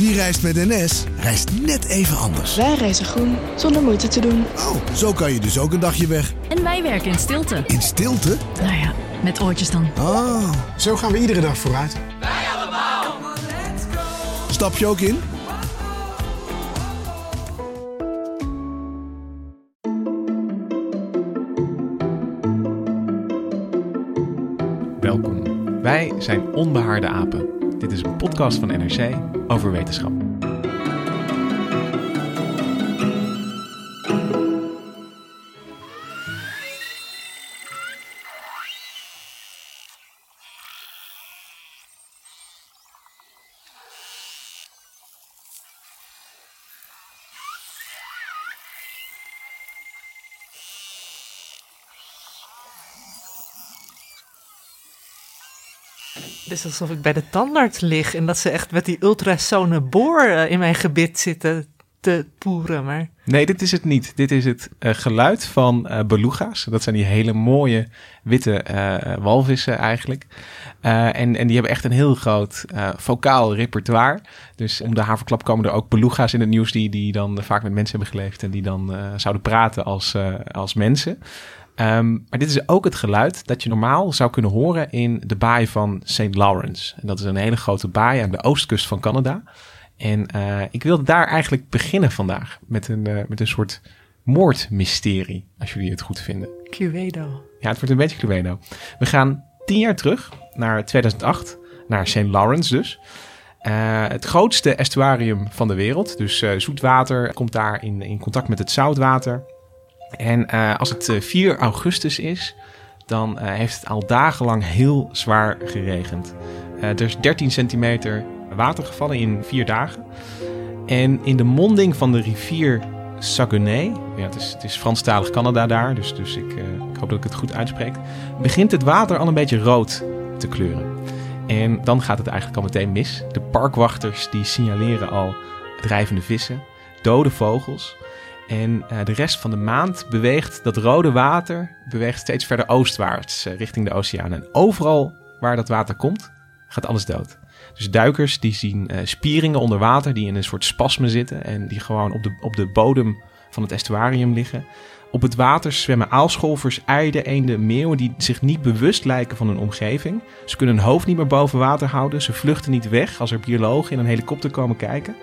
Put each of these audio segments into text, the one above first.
Wie reist met NS, reist net even anders. Wij reizen groen, zonder moeite te doen. Oh, zo kan je dus ook een dagje weg. En wij werken in stilte. In stilte? Nou ja, met oortjes dan. Oh. Zo gaan we iedere dag vooruit. Wij allemaal. Stap je ook in? Welkom. Wij zijn Onbehaarde Apen. Dit is een podcast van NRC over wetenschap. Het alsof ik bij de tandarts lig en dat ze echt met die ultrasone boor eh, in mijn gebit zitten te poeren. Maar Nee, dit is het niet. Dit is het eh, geluid van eh beluga's. Dat zijn die hele mooie witte walvissen eigenlijk. En, en die hebben echt een heel groot vocaal repertoire. Dus om de haverklap komen er ook beluga's in het nieuws... die, die dan vaak met mensen hebben geleefd... en die dan zouden praten als, als mensen. Ehm, maar dit is ook het geluid dat je normaal zou kunnen horen in de baai van St. Lawrence. En dat is een hele grote baai aan de oostkust van Canada. En eh, ik wilde daar eigenlijk beginnen vandaag met een, eh, met een soort moordmysterie, als jullie het goed vinden. Cluedo. Ja, het wordt een beetje Cluedo. We gaan tien jaar terug, naar 2008, naar St. Lawrence dus. Eh, het grootste estuarium van de wereld. Dus eh, zoetwater komt daar in, in contact met het zoutwater. En eh, als het eh, 4 augustus is, dan eh, heeft het al dagenlang heel zwaar geregend. Eh, er is 13 centimeter water gevallen in vier dagen. En in de monding van de rivier Saguenay, ja, het, is, het is Franstalig Canada daar, dus, dus ik, eh, ik hoop dat ik het goed uitspreek, begint het water al een beetje rood te kleuren. En dan gaat het eigenlijk al meteen mis. De parkwachters die signaleren al drijvende vissen, dode vogels. En eh, de rest van de maand beweegt dat rode water beweegt steeds verder oostwaarts eh, richting de oceaan. En overal waar dat water komt, gaat alles dood. Dus duikers die zien eh, spieringen onder water die in een soort spasme zitten en die gewoon op de, op de bodem van het estuarium liggen. Op het water zwemmen aalscholvers, eiden, eenden, meeuwen die zich niet bewust lijken van hun omgeving. Ze kunnen hun hoofd niet meer boven water houden. Ze vluchten niet weg als er biologen in een helikopter komen kijken.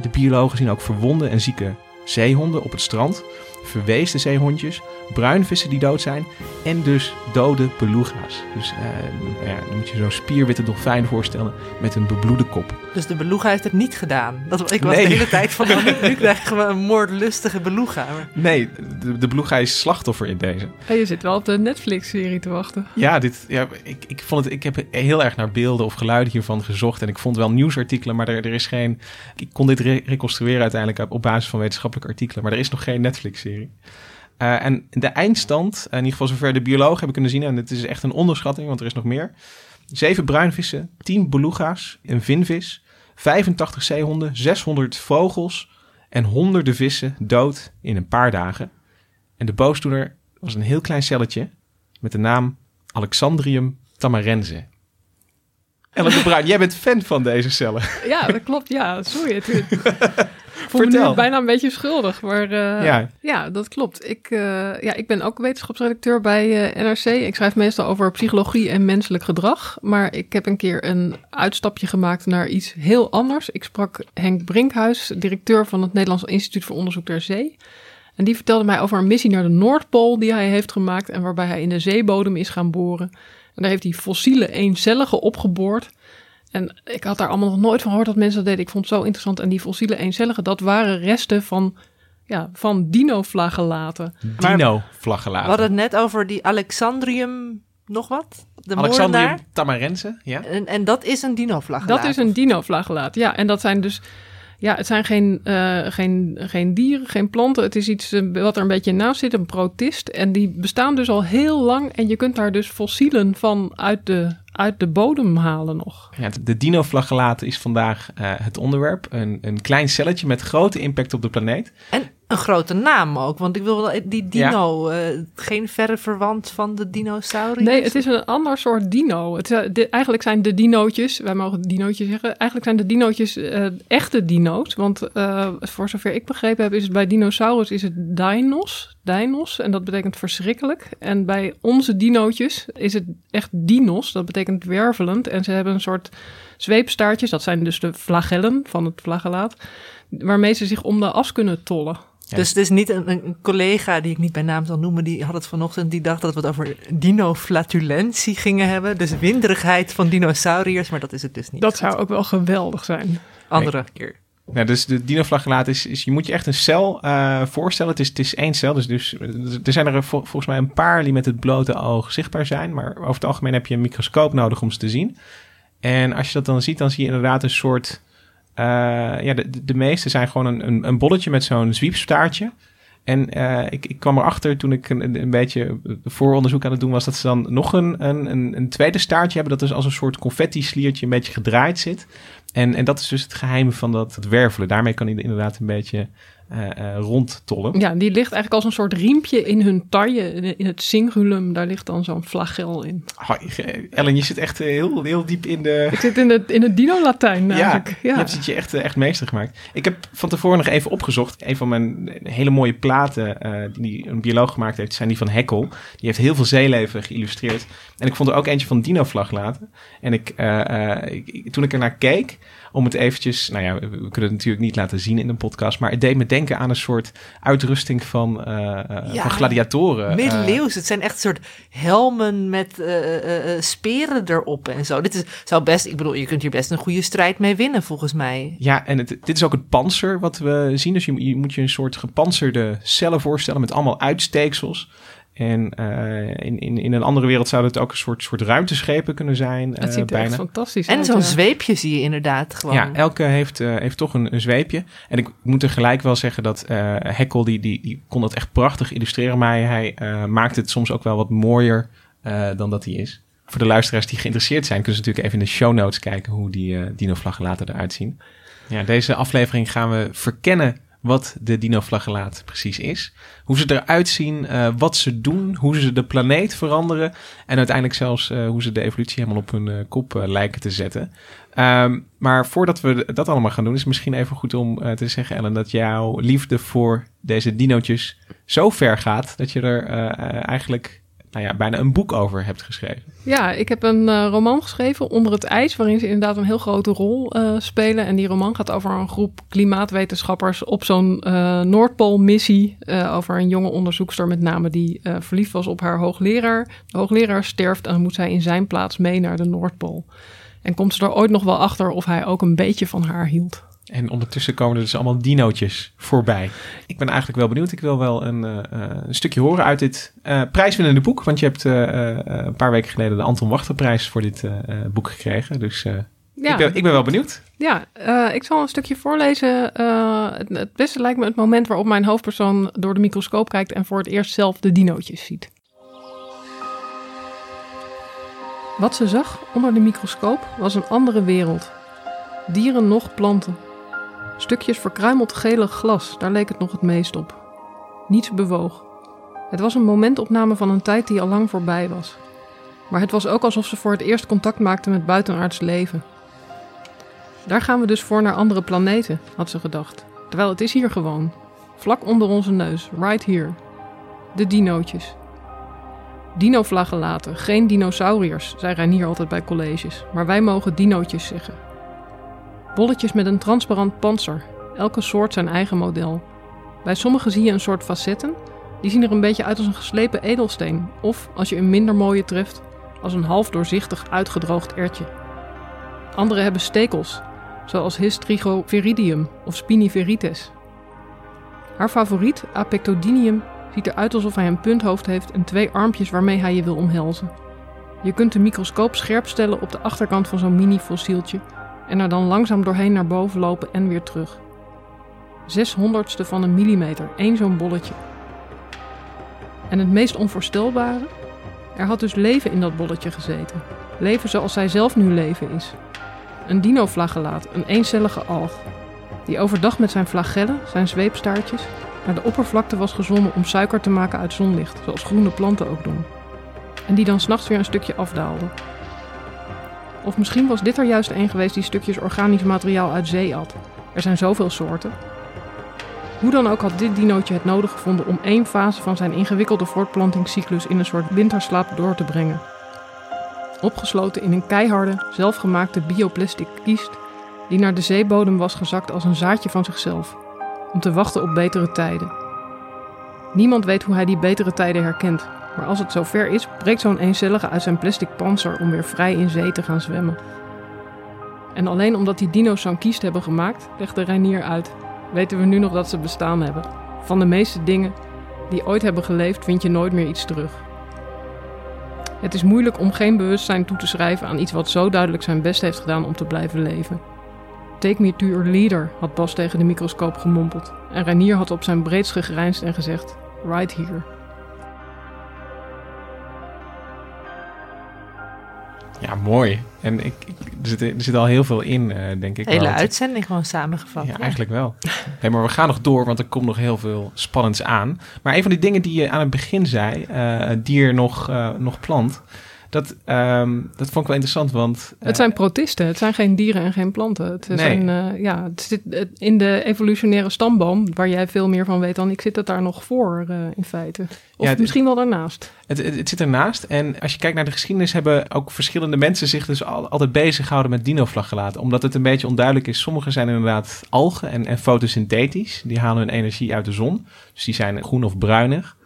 De biologen zien ook verwonde en zieke zeehonden op het strand, verweesde zeehondjes, bruinvissen die dood zijn en dus dode beluga's. Dus eh, ja, dan moet je zo'n spierwitte dolfijn voorstellen met een bebloede kop. Dus de beluga heeft het niet gedaan. Dat, ik was Nee. de hele tijd van, oh, nu, nu krijgen we een moordlustige beluga. Nee, de, de beluga is slachtoffer in deze. Hey, je zit wel op de Netflix-serie te wachten. Ja, dit, ja ik, ik, vond het, ik heb heel erg naar beelden of geluiden hiervan gezocht. En ik vond wel nieuwsartikelen, maar er, er is geen... Ik kon dit re- reconstrueren uiteindelijk op basis van wetenschappelijke artikelen. Maar er is nog geen Netflix-serie. Eh, en de eindstand, in ieder geval zover de biologen hebben kunnen zien... en het is echt een onderschatting, want er is nog meer... Zeven bruinvissen, 10 beluga's, een vinvis, 85 zeehonden, 600 vogels en honderden vissen dood in een paar dagen. En de boosdoener was een heel klein celletje met de naam Alexandrium tamarense. Ellen de Bruin, jij bent fan van deze cellen. Ja, dat klopt. Ja, sorry. Het, ik voel me Vertel. nu bijna een beetje schuldig. Maar eh, Ja. ja. dat klopt. Ik, eh, ja, ik ben ook wetenschapsredacteur bij eh, NRC. Ik schrijf meestal over psychologie en menselijk gedrag. Maar ik heb een keer een uitstapje gemaakt naar iets heel anders. Ik sprak Henk Brinkhuis, directeur van het Nederlands Instituut voor Onderzoek ter Zee. En die vertelde mij over een missie naar de Noordpool die hij heeft gemaakt. En waarbij hij in de zeebodem is gaan boren. En daar heeft hij fossiele eencellige opgeboord. En ik had daar allemaal nog nooit van gehoord dat mensen dat deden. Ik vond het zo interessant. En die fossiele eencelligen, dat waren resten van, ja, van dinoflagellaten. We hadden het net over die Alexandrium nog wat. De Alexandrium moordenaar. tamarense, ja. En, en dat is een dinoflagellaat. Dat is een dinoflagellaat. Ja, en dat zijn dus. Ja, het zijn geen, eh, geen, geen dieren, geen planten. Het is iets eh, wat er een beetje naast zit, een protist. En die bestaan dus al heel lang. En je kunt daar dus fossielen van uit de, uit de bodem halen nog. ja de dinoflagellaten is vandaag eh, het onderwerp. Een, een klein celletje met grote impact op de planeet. En een grote naam ook, want ik wil wel die dino, eh, geen verre verwant van de dinosauriërs. Nee, het is een ander soort dino. Het, is- de- eigenlijk zijn de dinootjes, wij mogen dinootjes zeggen, eigenlijk zijn de dinootjes eh, echte dino's. Want eh, voor zover ik begrepen heb, is het bij dinosaurus is het dinos, dinos, en dat betekent verschrikkelijk. En bij onze dinootjes is het echt dinos, dat betekent wervelend. En ze hebben een soort zweepstaartjes, dat zijn dus de flagellen van het flagellaat, waarmee ze zich om de as kunnen tollen. Dus het is niet een, een collega die ik niet bij naam zal noemen, die had het vanochtend, die dacht dat we het over dinoflatulentie gingen hebben. Dus winderigheid van dinosauriërs, maar dat is het dus niet. Dat zou ook wel geweldig zijn. Andere keer. Ja, dus de dinoflagellaat is, is, je moet je echt een cel eh, voorstellen. Het is, het is één cel, dus, dus er zijn er vol- volgens mij een paar die met het blote oog zichtbaar zijn. Maar over het algemeen heb je een microscoop nodig om ze te zien. En als je dat dan ziet, dan zie je inderdaad een soort... eh, ja, de, de- meeste zijn gewoon een, een, een bolletje met zo'n zwiepstaartje. En eh, ik, ik kwam erachter toen ik een, een, beetje vooronderzoek aan het doen was... dat ze dan nog een, een, een, tweede staartje hebben... dat dus als een soort confetti-sliertje een beetje gedraaid zit. En, en dat is dus het geheim van dat het wervelen. Daarmee kan er inderdaad een beetje rondtollen. Ja, die ligt eigenlijk als een soort riempje in hun taille. In het cingulum, daar ligt dan zo'n flagel in. Oh, je- Ellen, je zit echt eh, heel, heel diep in de... Ik zit in het, in het dino-Latijn eigenlijk. Ja, Ja, je hebt het je echt, eh, echt meester gemaakt. Ik heb van tevoren nog even opgezocht. Een van mijn hele mooie platen eh, die een bioloog gemaakt heeft, zijn die van Heckel. Die heeft heel veel zeeleven geïllustreerd. En ik vond er ook eentje van dinoflaglaten. En ik, eh, eh, ik- toen ik er naar keek, om het eventjes... Nou ja, we kunnen het natuurlijk niet laten zien in een podcast, maar het deed me denken aan een soort uitrusting van, eh, eh, Ja, van gladiatoren. Eh, Middeleeuws, het zijn echt soort helmen met speren erop en zo. Dit is, zou best, ik bedoel, je kunt hier best een goede strijd mee winnen, volgens mij. Ja, en het, dit is ook het panzer wat we zien. Dus je, je moet je een soort gepanzerde cellen voorstellen met allemaal uitsteeksels. En eh, in, in, in een andere wereld zouden het ook een soort, soort ruimteschepen kunnen zijn. het eh, ziet er bijna. echt fantastisch En zo'n ja. zweepje zie je inderdaad gewoon. Ja, elke heeft, eh, heeft toch een, een zweepje. En ik moet er gelijk wel zeggen dat eh Heckel, die, die, die kon dat echt prachtig illustreren. Maar hij eh, maakt het soms ook wel wat mooier eh, dan dat hij is. Voor de luisteraars die geïnteresseerd zijn, kunnen ze natuurlijk even in de show notes kijken hoe die eh dinoflagellaten eruit zien. Ja, deze aflevering gaan we verkennen wat de dinoflagellaat precies is. Hoe ze eruit zien, eh, wat ze doen, hoe ze de planeet veranderen. En uiteindelijk zelfs eh, hoe ze de evolutie helemaal op hun eh, kop lijken te zetten. Ehm, maar voordat we dat allemaal gaan doen, is het misschien even goed om te zeggen, Ellen, dat jouw liefde voor deze dinootjes zo ver gaat dat je er eigenlijk nou ja, bijna een boek over hebt geschreven. Ja, ik heb een eh, roman geschreven, Onder het IJs, waarin ze inderdaad een heel grote rol eh, spelen. En die roman gaat over een groep klimaatwetenschappers op zo'n eh, Noordpoolmissie. over een jonge onderzoekster met name die verliefd was op haar hoogleraar. De hoogleraar sterft en moet zij in zijn plaats mee naar de Noordpool. En komt ze er ooit nog wel achter of hij ook een beetje van haar hield. En ondertussen komen er dus allemaal dinootjes voorbij. Ik ben eigenlijk wel benieuwd. Ik wil wel een, eh, eh, een stukje horen uit dit eh, prijswinnende boek. Want je hebt een paar weken geleden de Anton Wachterprijs voor dit boek gekregen. Dus Ja, ik, ben, ik ben wel benieuwd. Ja, ik zal een stukje voorlezen. Het, het beste lijkt me het moment waarop mijn hoofdpersoon door de microscoop kijkt en voor het eerst zelf de dinootjes ziet. Wat ze zag onder de microscoop was een andere wereld. Dieren nog planten. Stukjes verkruimeld gele glas, daar leek het nog het meest op. Niets bewoog. Het was een momentopname van een tijd die al lang voorbij was. Maar het was ook alsof ze voor het eerst contact maakte met buitenaards leven. Daar gaan we dus voor naar andere planeten, had ze gedacht. Terwijl het is hier gewoon. Vlak onder onze neus, right here. De dinootjes. Dinoflagellaten, geen dinosauriërs, zei Reinier altijd bij colleges. Maar wij mogen dinootjes zeggen. Bolletjes met een transparant panzer. Elke soort zijn eigen model. Bij sommige zie je een soort facetten. Die zien er een beetje uit als een geslepen edelsteen. Of, als je een minder mooie treft, als een half doorzichtig uitgedroogd ertje. Andere hebben stekels, zoals Hystrigopteridium of Spiniferites. Haar favoriet, Apectodinium, ziet eruit alsof hij een punthoofd heeft en twee armpjes waarmee hij je wil omhelzen. Je kunt de microscoop scherp stellen op de achterkant van zo'n mini-fossieltje en er dan langzaam doorheen naar boven lopen en weer terug. Zeshonderdste van een millimeter, één zo'n bolletje. En het meest onvoorstelbare? Er had dus leven in dat bolletje gezeten. Leven zoals zij zelf nu leven is. Een dinoflagellaat, een eencellige alg. Die overdag met zijn flagellen, zijn zweepstaartjes, naar de oppervlakte was gezwommen om suiker te maken uit zonlicht, zoals groene planten ook doen. En die dan s'nachts weer een stukje afdaalde. Of misschien was dit er juist een geweest die stukjes organisch materiaal uit zee at. Er zijn zoveel soorten. Hoe dan ook had dit dinootje het nodig gevonden om één fase van zijn ingewikkelde voortplantingscyclus in een soort winterslaap door te brengen. Opgesloten in een keiharde, zelfgemaakte bioplastic kiest die naar de zeebodem was gezakt als een zaadje van zichzelf, om te wachten op betere tijden. Niemand weet hoe hij die betere tijden herkent, maar als het zover is, breekt zo'n eencellige uit zijn plastic panzer om weer vrij in zee te gaan zwemmen. En alleen omdat die dino's zo'n kiest hebben gemaakt, legde Reinier uit, weten we nu nog dat ze bestaan hebben. Van de meeste dingen die ooit hebben geleefd, vind je nooit meer iets terug. Het is moeilijk om geen bewustzijn toe te schrijven aan iets wat zo duidelijk zijn best heeft gedaan om te blijven leven. Take me to your leader, had Bas tegen de microscoop gemompeld. En Reinier had op zijn breedst gegrijnsd en gezegd: Right here. Ja, mooi. En ik, ik- er, zit, er zit al heel veel in, eh, denk ik. Hele Want- uitzending gewoon samengevat. Ja, eigenlijk wel. Hey, maar we gaan nog door, want er komt nog heel veel spannends aan. Maar een van die dingen die je aan het begin zei, eh dier nog, eh, nog plant, dat, ehm, dat vond ik wel interessant, want... eh, Het zijn protisten, het zijn geen dieren en geen planten. Het Nee. zijn, eh, ja, het zit in de evolutionaire stamboom, waar jij veel meer van weet dan ik, zit het daar nog voor eh, in feite. Of Ja, het- misschien wel daarnaast. Het, het, het zit ernaast. En als je kijkt naar de geschiedenis, hebben ook verschillende mensen zich dus al, altijd bezig gehouden met dinoflagellaten. Omdat het een beetje onduidelijk is. Sommige zijn inderdaad algen en, en fotosynthetisch. Die halen hun energie uit de zon. Dus die zijn groen of bruinig.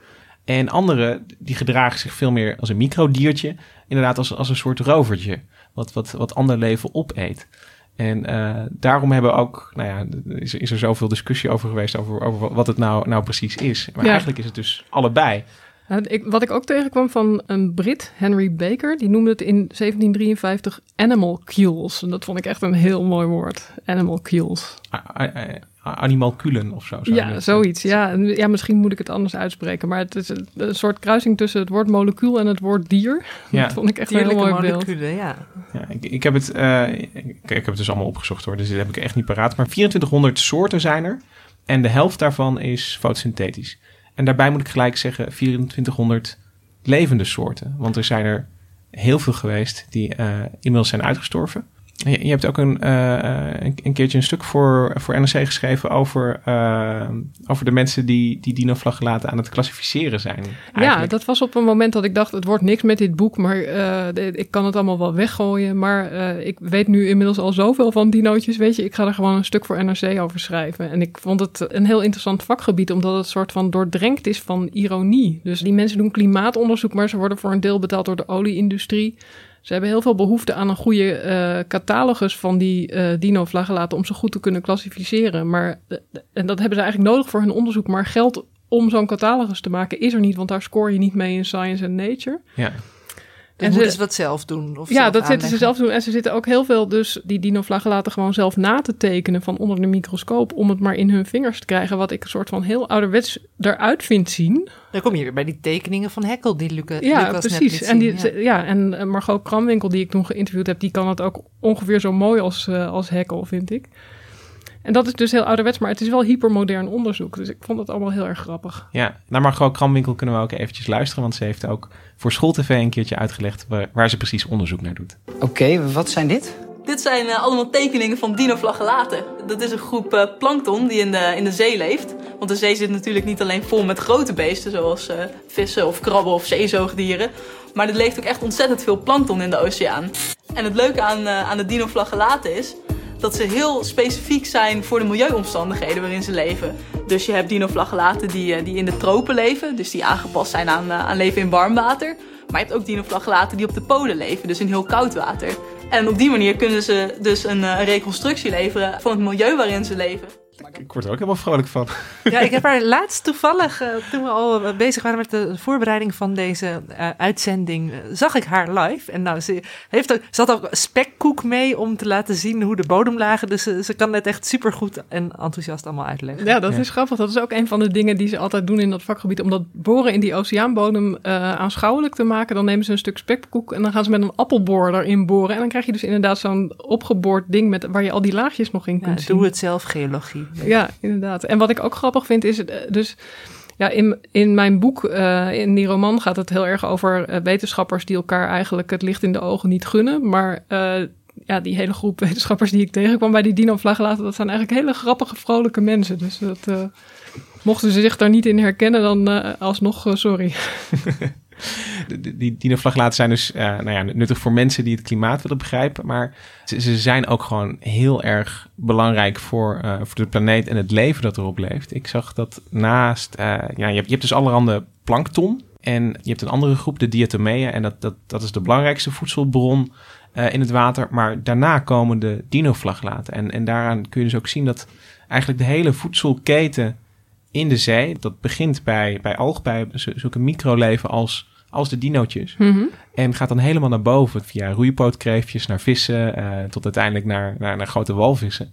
En andere, die gedragen zich veel meer als een microdiertje. Inderdaad als, als een soort rovertje. Wat, wat, wat ander leven opeet. En eh, daarom hebben ook, nou ja, is, is er zoveel discussie over geweest over, over wat het nou, nou precies is. Maar Ja. eigenlijk is het dus allebei. Nou, ik, wat ik ook tegenkwam van een Brit, Henry Baker, die noemde het in 1753 animal kills. En dat vond ik echt een heel mooi woord. Animal kills. A- a- a- animalculen of zo. zou Ja, zoiets. Ja, ja, misschien moet ik het anders uitspreken. Maar het is een, een soort kruising tussen het woord molecuul en het woord dier. Ja. Dat vond ik echt een heel mooi beeld. moleculen, ja. Ja, ik, ik, heb het, eh, ik, ik heb het dus allemaal opgezocht hoor, dus dit heb ik echt niet paraat. Maar 2400 soorten zijn er en de helft daarvan is fotosynthetisch. En daarbij moet ik gelijk zeggen 2400 levende soorten. Want er zijn er heel veel geweest die eh, inmiddels zijn uitgestorven. Je, je hebt ook een, eh, een, een keertje een stuk voor, voor NRC geschreven over, eh, over de mensen die, die dinoflagellaten aan het klassificeren zijn. Ja, dat was op een moment dat ik dacht, het wordt niks met dit boek, maar eh, ik kan het allemaal wel weggooien. Maar eh, ik weet nu inmiddels al zoveel van dinootjes, weet je. Ik ga er gewoon een stuk voor NRC over schrijven. En ik vond het een heel interessant vakgebied, omdat het soort van doordrenkt is van ironie. Dus die mensen doen klimaatonderzoek, maar ze worden voor een deel betaald door de olieindustrie. Ze hebben heel veel behoefte aan een goede eh, catalogus van die eh dinoflagellaten om ze goed te kunnen klassificeren. Maar, eh, en dat hebben ze eigenlijk nodig voor hun onderzoek. Maar geld om zo'n catalogus te maken is er niet, want daar scoor je niet mee in Science and Nature. ja. Dus En moeten ze- ze wat zelf doen? Of ja, zelf dat zitten ze zelf doen. En ze zitten ook heel veel dus die dinoflagellaten gewoon zelf na te tekenen van onder de microscoop om het maar in hun vingers te krijgen, wat ik een soort van heel ouderwets eruit vind zien. Dan kom je weer bij die tekeningen van Heckel die Luca, Ja, Lucas net precies. En, die, ze- ja. en eh, Margot Kramwinkel, die ik toen geïnterviewd heb, die kan het ook ongeveer zo mooi als, eh als Heckel, vind ik. En dat is dus heel ouderwets, maar het is wel hypermodern onderzoek. Dus ik vond het allemaal heel erg grappig. Ja, naar Margot Kramwinkel kunnen we ook eventjes luisteren, want ze heeft ook voor SchoolTV een keertje uitgelegd waar, waar ze precies onderzoek naar doet. Oké, wat zijn dit? Dit zijn eh, allemaal tekeningen van dinoflagellaten. Dat is een groep eh, plankton die in de, in de zee leeft. Want de zee zit natuurlijk niet alleen vol met grote beesten, zoals eh, vissen of krabben of zeezoogdieren. Maar er leeft ook echt ontzettend veel plankton in de oceaan. En het leuke aan, aan de dinoflagellaten is dat ze heel specifiek zijn voor de milieuomstandigheden waarin ze leven. Dus je hebt dinoflagellaten die, eh, die in de tropen leven, dus die aangepast zijn aan, eh, aan leven in warm water. Maar je hebt ook dinoflagellaten die op de polen leven, dus in heel koud water. En op die manier kunnen ze dus een, eh, een reconstructie leveren van het milieu waarin ze leven. Ik word er ook helemaal vrolijk van. Ja, ik heb haar laatst toevallig, uh, toen we al uh, bezig waren met de voorbereiding van deze uh, uitzending, zag ik haar live. En nou, ze, heeft ook, ze had ook spekkoek mee om te laten zien hoe de bodem lagen. Dus ze, ze kan het echt supergoed en enthousiast allemaal uitleggen. Ja, dat ja. is grappig. Dat is ook een van de dingen die ze altijd doen in dat vakgebied. Om dat boren in die oceaanbodem aanschouwelijk te maken. Dan nemen ze een stuk spekkoek en dan gaan ze met een appelboor erin boren. En dan krijg je dus inderdaad zo'n opgeboord ding met, waar je al die laagjes nog in kunt ja, zien. Doe het zelf geologie. Ja, inderdaad. En wat ik ook grappig vind is, dus ja, in, in mijn boek, uh, in die roman, gaat het heel erg over uh, wetenschappers die elkaar eigenlijk het licht in de ogen niet gunnen. Maar uh, ja, die hele groep wetenschappers die ik tegenkwam bij die dinoflagellaten, dat zijn eigenlijk hele grappige, vrolijke mensen. Dus dat, mochten ze zich daar niet in herkennen, dan alsnog sorry. die, dinoflagellaten zijn dus uh, nou ja, nuttig voor mensen die het klimaat willen begrijpen. Maar ze, zijn ook gewoon heel erg belangrijk voor, uh, voor de planeet en het leven dat erop leeft. Ik zag dat naast, uh, ja, je hebt, je hebt dus allerhande plankton. En je hebt een andere groep, de diatomeeën. En dat, dat, dat is de belangrijkste voedselbron in het water. Maar daarna komen de dinoflagellaten. En, en daaraan kun je dus ook zien dat eigenlijk de hele voedselketen in de zee. Dat begint bij, bij alg, bij zulke microleven als, als de dinootjes. Mhm. En gaat dan helemaal naar boven via roeipootkreeftjes naar vissen. Uh, tot uiteindelijk naar, naar, naar grote walvissen.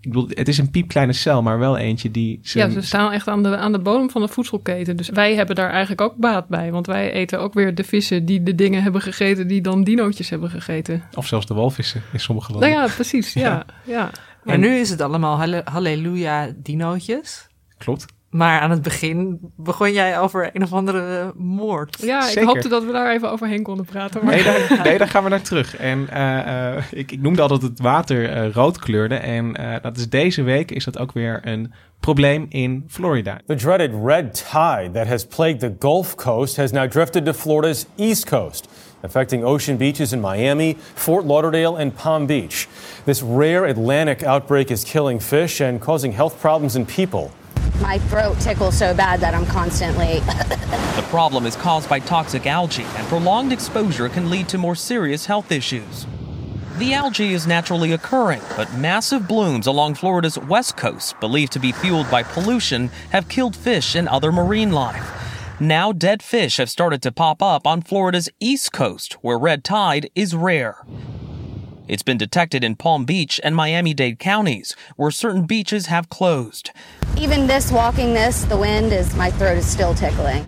Ik bedoel, het is een piepkleine cel, maar wel eentje die... Zijn... Ja, ze staan echt aan de, aan de bodem van de voedselketen. Dus wij hebben daar eigenlijk ook baat bij. Want wij eten ook weer de vissen die de dingen hebben gegeten... die dan dinootjes hebben gegeten. Of zelfs de walvissen in sommige landen. Nou ja, precies. Ja, ja. ja. Maar en... nu is het allemaal halle halleluja dinootjes. Klopt. Maar aan het begin begon jij over een of andere moord. Ja, Zeker. ik hoopte dat we daar even overheen konden praten. Maar... Nee, daar, nee, daar gaan we naar terug. En uh, uh, ik, ik, noemde al dat het water uh, rood kleurde. En dat is deze week is dat ook weer een probleem in Florida. The dreaded red tide that has plagued the Gulf Coast has now drifted to Florida's east coast. affecting ocean beaches in Miami, Fort Lauderdale, and Palm Beach. This rare Atlantic outbreak is killing fish and causing health problems in people. My throat tickles so bad that I'm constantly. the problem is caused by toxic algae, and prolonged exposure can lead to more serious health issues. The algae is naturally occurring, but massive blooms along Florida's west coast, believed to be fueled by pollution, have killed fish and other marine life. Now, dead fish have started to pop up on Florida's east coast, where red tide is rare. It's been detected in Palm Beach and Miami Dade counties, where certain beaches have closed. Even this, walking this, the wind is, my throat is still tickling.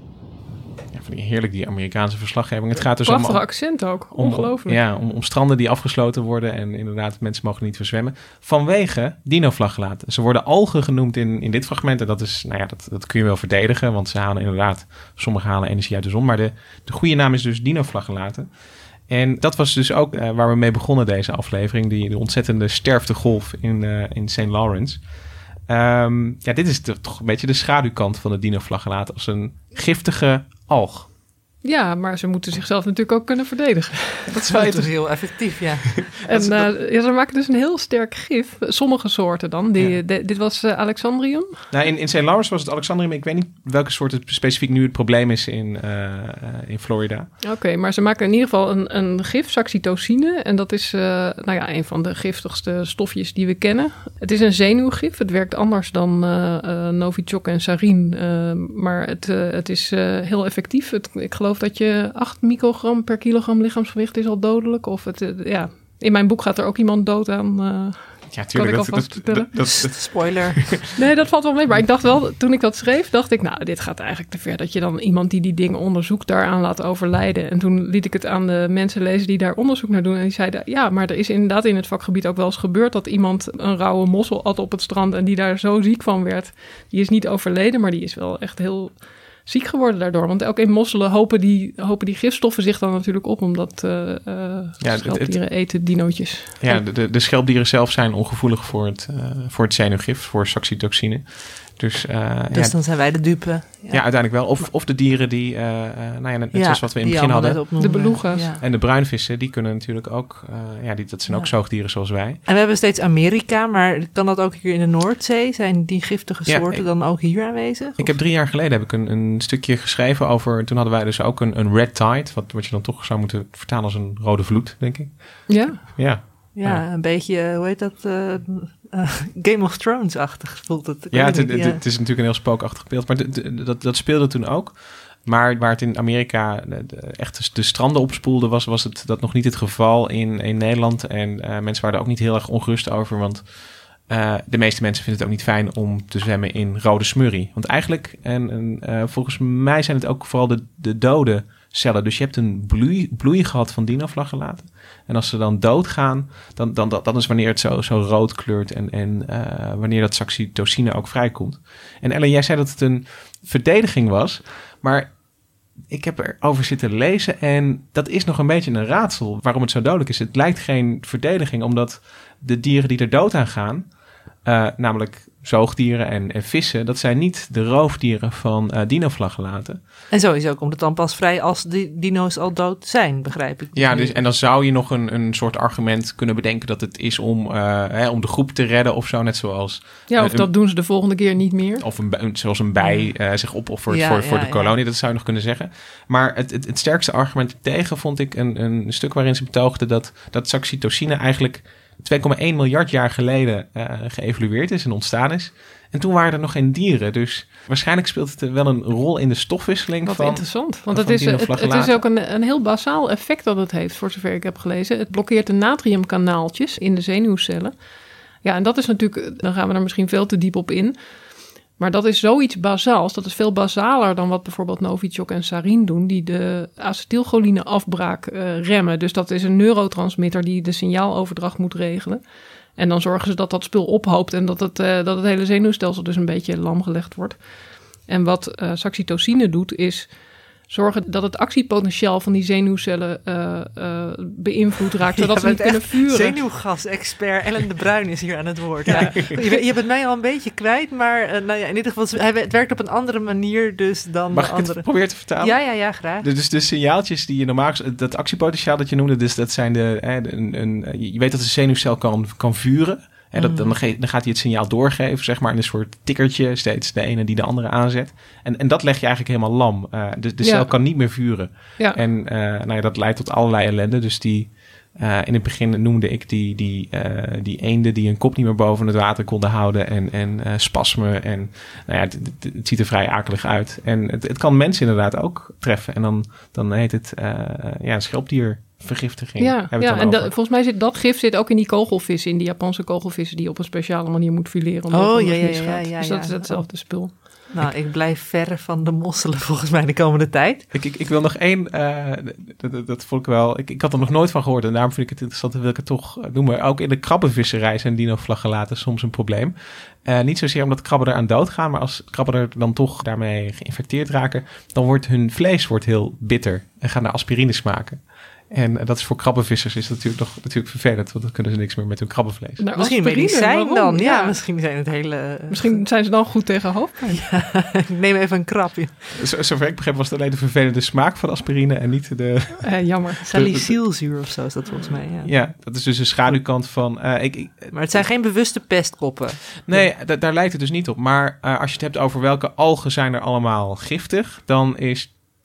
Heerlijk, die Amerikaanse verslaggeving. Het gaat dus Prachtig om... accent ook, om, ongelooflijk. Ja, om, om stranden die afgesloten worden en inderdaad mensen mogen niet verzwemmen. Vanwege dinoflagellaten. Ze worden algen genoemd in, in dit fragment en dat is, nou ja, dat, dat kun je wel verdedigen, want ze halen inderdaad, sommigen halen energie uit de zon. Maar de, de goede naam is dus dinoflagellaten. En dat was dus ook uh, waar we mee begonnen deze aflevering. Die de ontzettende sterftegolf in, uh, in St. Lawrence. Um, ja, dit is toch een beetje de schaduwkant van de dinoflagellaat als een giftige alg. Ja, maar ze moeten zichzelf natuurlijk ook kunnen verdedigen. Dat is wel dus heel effectief, ja. en uh, ja, ze maken dus een heel sterk gif. Sommige soorten dan. Die, ja. de, dit was uh, Alexandrium. Nou, in, in St. Lawrence was het Alexandrium. Ik weet niet welke soort het specifiek nu het probleem is in, uh, in Florida. Oké, okay, maar ze maken in ieder geval een, een gif, saxitocine. En dat is nou ja, een van de giftigste stofjes die we kennen. Het is een zenuwgif. Het werkt anders dan Novichok en Sarin. maar het, het is heel effectief. Het, ik geloof dat je 8 microgram per kilogram lichaamsgewicht is al dodelijk. Of het, ja, in mijn boek gaat er ook iemand dood aan. Uh, ja, tuurlijk. Kan ik alvast dat, dat, dat, Spoiler. nee, dat valt wel mee. Maar ik dacht wel, toen ik dat schreef, dacht ik, nou, dit gaat eigenlijk te ver. Dat je dan iemand die die dingen onderzoekt daaraan laat overlijden. En toen liet ik het aan de mensen lezen die daar onderzoek naar doen. En die zeiden, ja, maar er is inderdaad in het vakgebied ook wel eens gebeurd dat iemand een rauwe mossel at op het strand en die daar zo ziek van werd. Die is niet overleden, maar die is wel echt heel ziek geworden daardoor. Want ook in mosselen hopen die, hopen die gifstoffen zich dan natuurlijk op, omdat uh, ja, schelpdieren het, eten dinootjes. Ja, de, de schelpdieren zelf zijn ongevoelig voor het, uh, voor het zenuwgif, voor saxitoxine. Dus, dus dan zijn wij de dupe. Ja, ja uiteindelijk wel. Of, of de dieren die, nou ja, net zoals wat we in het begin hadden. De beluga's. En de bruinvissen, die kunnen natuurlijk ook, ja, die, dat zijn ook zoogdieren zoals wij. En we hebben steeds Amerika, maar kan dat ook hier in de Noordzee? Zijn die giftige soorten ik, dan ook hier aanwezig? Ik heb drie jaar geleden heb ik een, een stukje geschreven over, toen hadden wij dus ook een, een red tide, wat, wat je dan toch zou moeten vertalen als een rode vloed, denk ik. Ja. Ja. Ja, een beetje, hoe heet dat? Uh, eh, Game of Thrones-achtig voelt het. Ja, het, niet, het- het is natuurlijk een heel spookachtig beeld. Maar dat, dat speelde toen ook. Maar waar het in Amerika de, de- echt de stranden opspoelde, was, was het dat nog niet het geval in, in Nederland. En eh, mensen waren er ook niet heel erg ongerust over. Want eh, de meeste mensen vinden het ook niet fijn om te zwemmen in rode smurrie. Want eigenlijk, en, en volgens mij zijn het ook vooral de, de dode cellen. Dus je hebt een bloei, bloei gehad van dinoflagellaten. En als ze dan doodgaan, dan, dan, dan, dan is wanneer het zo, zo rood kleurt en, en eh, wanneer dat saxitocine ook vrijkomt. En Ellen, jij zei dat het een verdediging was, maar ik heb erover zitten lezen en dat is nog een beetje een raadsel waarom het zo dodelijk is. Het lijkt geen verdediging, omdat de dieren die er dood aan gaan, eh, namelijk zoogdieren en, en vissen, dat zijn niet de roofdieren van eh dinoflagellaten. En sowieso komt het dan pas vrij als die dino's al dood zijn, begrijp ik. Ja, dus, en dan zou je nog een, een soort argument kunnen bedenken dat het is om, eh, hè, om de groep te redden of zo, net zoals... Ja, of een- dat doen ze de volgende keer niet meer. Of een, zoals een bij eh, zich opoffert Ja, voor, voor de kolonie, dat zou je nog kunnen zeggen. Maar het, het, het sterkste argument tegen vond ik een, een stuk waarin ze betoogden dat, dat saxitocine eigenlijk 2,1 miljard jaar geleden eh, geëvolueerd is en ontstaan is. En toen waren er nog geen dieren, dus waarschijnlijk speelt het wel een rol in de stofwisseling Wat van... interessant. Want het is, het, het is ook een, een heel basaal effect dat het heeft, voor zover ik heb gelezen. Het blokkeert de natriumkanaaltjes in de zenuwcellen. Ja, en dat is natuurlijk, dan gaan we er misschien veel te diep op in. Maar dat is zoiets basaals. Dat is veel basaler dan wat bijvoorbeeld Novichok en Sarin doen, die de acetylcholine afbraak eh, remmen. Dus dat is een neurotransmitter die de signaaloverdracht moet regelen. En dan zorgen ze dat dat spul ophoopt en dat het, eh, dat het hele zenuwstelsel dus een beetje lam gelegd wordt. En wat eh saxitocine doet, is zorgen dat het actiepotentiaal van die zenuwcellen eh, eh, beïnvloed raakt, zodat Je ze niet kunnen vuren. Zenuwgas-expert Ellen de Bruin is hier aan het woord. Ja. Je, bent- je bent mij al een beetje kwijt, maar eh, nou ja, in ieder geval, het werkt op een andere manier dus dan Mag de ik het andere. proberen te vertalen? Ja, ja, ja, graag. Dus de signaaltjes die je normaal... Dat actiepotentiaal dat je noemde, dus dat zijn de... Hè, de- een, een, je weet dat een zenuwcel kan, kan vuren. En dat, Mhm. dan, ge- dan gaat hij het signaal doorgeven, zeg maar, in een soort tikkertje. Steeds de ene die de andere aanzet. En, en dat leg je eigenlijk helemaal lam. Eh, de de Ja. cel kan niet meer vuren. Ja. En eh, nou ja, dat leidt tot allerlei ellende. Dus die... eh, in het begin noemde ik die, die, die eenden die hun kop niet meer boven het water konden houden. En, en spasmen. En nou ja, het, het- het ziet er vrij akelig uit. En het, het kan mensen inderdaad ook treffen. En dan, dan heet het ja, schelpdiervergiftiging. Ja, We ja en dat- volgens mij zit dat gif zit ook in die kogelvissen, in die Japanse kogelvissen die je op een speciale manier moet fileren. omdat Oh, ja, ja, ja, ja, dus ja. dat is hetzelfde spul. Nou, ik blijf verre van de mosselen volgens mij de komende tijd. Ik, ik, ik wil nog één, eh, dat, dat, dat vond ik wel, ik, ik had er nog nooit van gehoord en daarom vind ik het interessant en wil ik het toch eh, noemen. Ook in de krabbenvisserij zijn dinoflagellaten soms een probleem. Eh, niet zozeer omdat krabben eraan doodgaan, maar als krabben er dan toch daarmee geïnfecteerd raken, dan wordt hun vlees wordt heel bitter en gaan naar aspirine smaken. En eh, dat is voor krabbenvissers is dat natuurlijk nog natuurlijk vervelend, want dan kunnen ze niks meer met hun krabbenvlees. Naar Misschien aspirine, medicijn waarom? dan. Ja, Ja. misschien zijn het hele... Misschien zijn ze dan goed tegen hoofdpijn. ik neem even een krapje. Zo- Zover ik begreep was het alleen de vervelende smaak van aspirine en niet de... Eh, jammer. Salicylzuur of zo is dat volgens mij, ja. Ja, dat is dus een schaduwkant van... eh, ik, ik, Maar het zijn geen bewuste pestkoppen. Nee, da- daar lijkt het dus niet op. Maar eh, als je het hebt over welke algen zijn er allemaal giftig, dan is 80%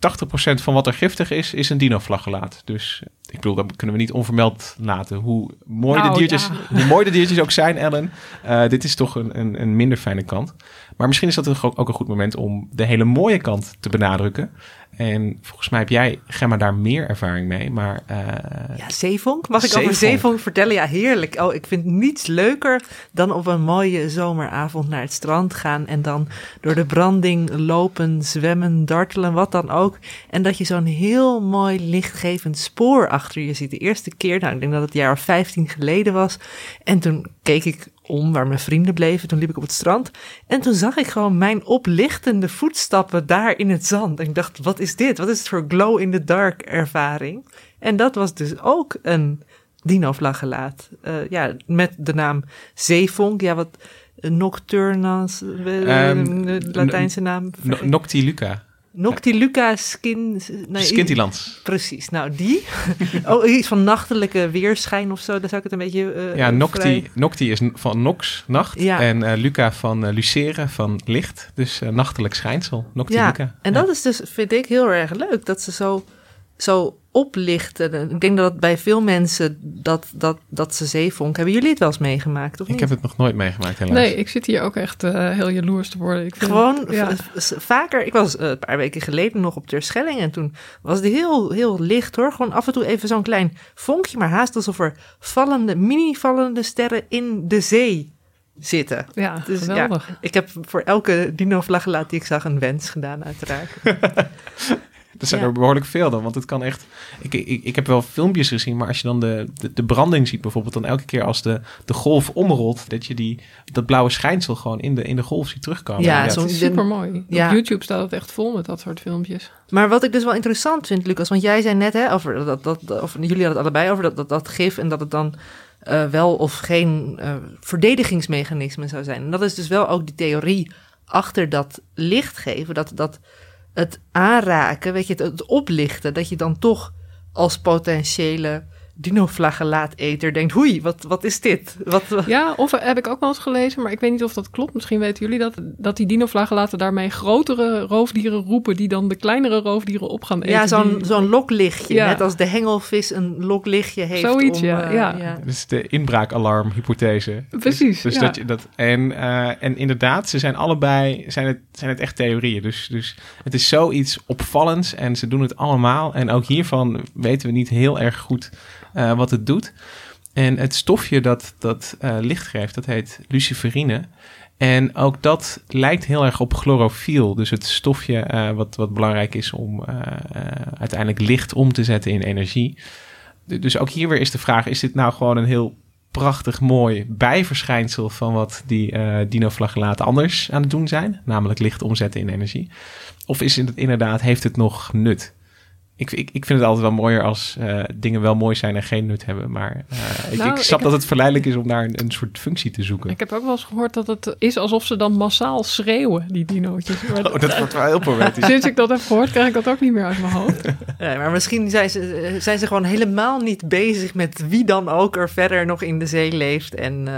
van wat er giftig is, is een dinoflagellaat. Dus eh, ik bedoel, dat kunnen we niet onvermeld laten. Hoe mooi, Nou, de, diertjes, ja. hoe mooi de diertjes ook zijn, Ellen, eh, dit is toch een, een, een minder fijne kant. Maar misschien is dat toch ook ook een goed moment om de hele mooie kant te benadrukken. En volgens mij heb jij, Gemma, daar meer ervaring mee. Maar eh, Ja, zeevonk. Mag ik over Zeevonk. zeevonk vertellen? Ja, heerlijk. Oh, ik vind niets leuker dan op een mooie zomeravond naar het strand gaan en dan door de branding lopen, zwemmen, dartelen, wat dan ook. En dat je zo'n heel mooi lichtgevend spoor achter je ziet. De eerste keer, nou, ik denk dat het jaar of 15 geleden was. En toen keek ik om waar mijn vrienden bleven. Toen liep ik op het strand. En toen zag ik gewoon mijn oplichtende voetstappen daar in het zand. En ik dacht, wat is dit? Wat is het voor glow-in-the-dark ervaring? En dat was dus ook een dinoflagellaat. Eh ja, met de naam zeevonk. Ja, wat eh, nocturnas, eh, Ehm, de Latijnse naam. no- Noctiluca. Noctiluca skin... Nee. Precies, nou die. oh, iets van nachtelijke weerschijn of zo. Daar zou ik het een beetje... eh, Ja, Nocti, vrij- Nocti is van Nox, nacht. Ja. En eh, Luca van eh, luceren, van licht. Dus nachtelijk schijnsel. Nocti Ja, Luca. en dat is dus, vind ik, heel erg leuk. Dat ze zo, zo oplichten. Ik denk dat het bij veel mensen dat, dat, dat ze zeevonk. Hebben jullie het wel eens meegemaakt? Of Ik niet? heb het nog nooit meegemaakt helaas. Nee, ik zit hier ook echt eh, heel jaloers te worden. Ik vind- Gewoon ja. v- vaker. Ik was eh, een paar weken geleden nog op Terschelling. En toen was het heel, heel licht hoor. Gewoon af en toe even zo'n klein vonkje. Maar haast alsof er vallende, mini-vallende sterren in de zee zitten. Ja, Dus geweldig. ja, ik heb voor elke dino-flagellaat die ik zag een wens gedaan uiteraard. Dat zijn Ja. er behoorlijk veel dan, want het kan echt... Ik, ik, ik heb wel filmpjes gezien, maar als je dan de, de, de branding ziet bijvoorbeeld... dan elke keer als de, de golf omrolt... dat je die, dat blauwe schijnsel gewoon in de, in de golf ziet terugkomen. Ja, dat- zo'n- Super mooi. Ja. Op YouTube staat het echt vol met dat soort filmpjes. Maar wat ik dus wel interessant vind, Lucas, want jij zei net, hè, over dat, dat, dat- of jullie hadden het allebei over dat, dat, dat gif en dat het dan eh, wel of geen eh, verdedigingsmechanisme zou zijn. En dat is dus wel ook die theorie achter dat licht geven, dat, dat het aanraken, weet je, het, oplichten, dat je dan toch als potentiële dinoflagellaateter denkt, hoei, wat, wat is dit? Wat, Ja, of heb ik ook wel eens gelezen, maar ik weet niet of dat klopt. Misschien weten jullie dat, dat die dinoflagellaten daarmee grotere roofdieren roepen... die dan de kleinere roofdieren op gaan eten. ja, zo'n die- zo'n loklichtje, Ja. net als de hengelvis een loklichtje heeft. Zoiets, om, ja, is de inbraakalarmhypothese. Precies, Dus, dus ja. dat je dat, en, eh, en inderdaad, ze zijn allebei zijn het, zijn het echt theorieën. Dus, dus het is zoiets opvallends en ze doen het allemaal. En ook hiervan weten we niet heel erg goed eh, wat het doet. En het stofje dat, dat eh, licht geeft, dat heet luciferine. En ook dat lijkt heel erg op chlorofiel. Dus het stofje eh, wat, wat belangrijk is om uiteindelijk licht om te zetten in energie. Dus ook hier weer is de vraag: is dit nou gewoon een heel prachtig mooi bijverschijnsel van wat die dinoflagellaten anders aan het doen zijn, namelijk licht omzetten in energie? Of is het inderdaad, heeft het nog nut? Ik, ik, ik vind het altijd wel mooier als eh, dingen wel mooi zijn en geen nut hebben. Maar eh, ik, Nou, ik snap ik dat heb- het verleidelijk is om daar een, een soort functie te zoeken. Ik heb ook wel eens gehoord dat het is alsof ze dan massaal schreeuwen, die dinootjes. Maar Oh, dat wordt wel heel poëtisch. Sinds ik dat heb gehoord, krijg ik dat ook niet meer uit mijn hoofd. Nee, maar misschien zijn ze, eh, zijn ze gewoon helemaal niet bezig met wie dan ook er verder nog in de zee leeft. En, eh,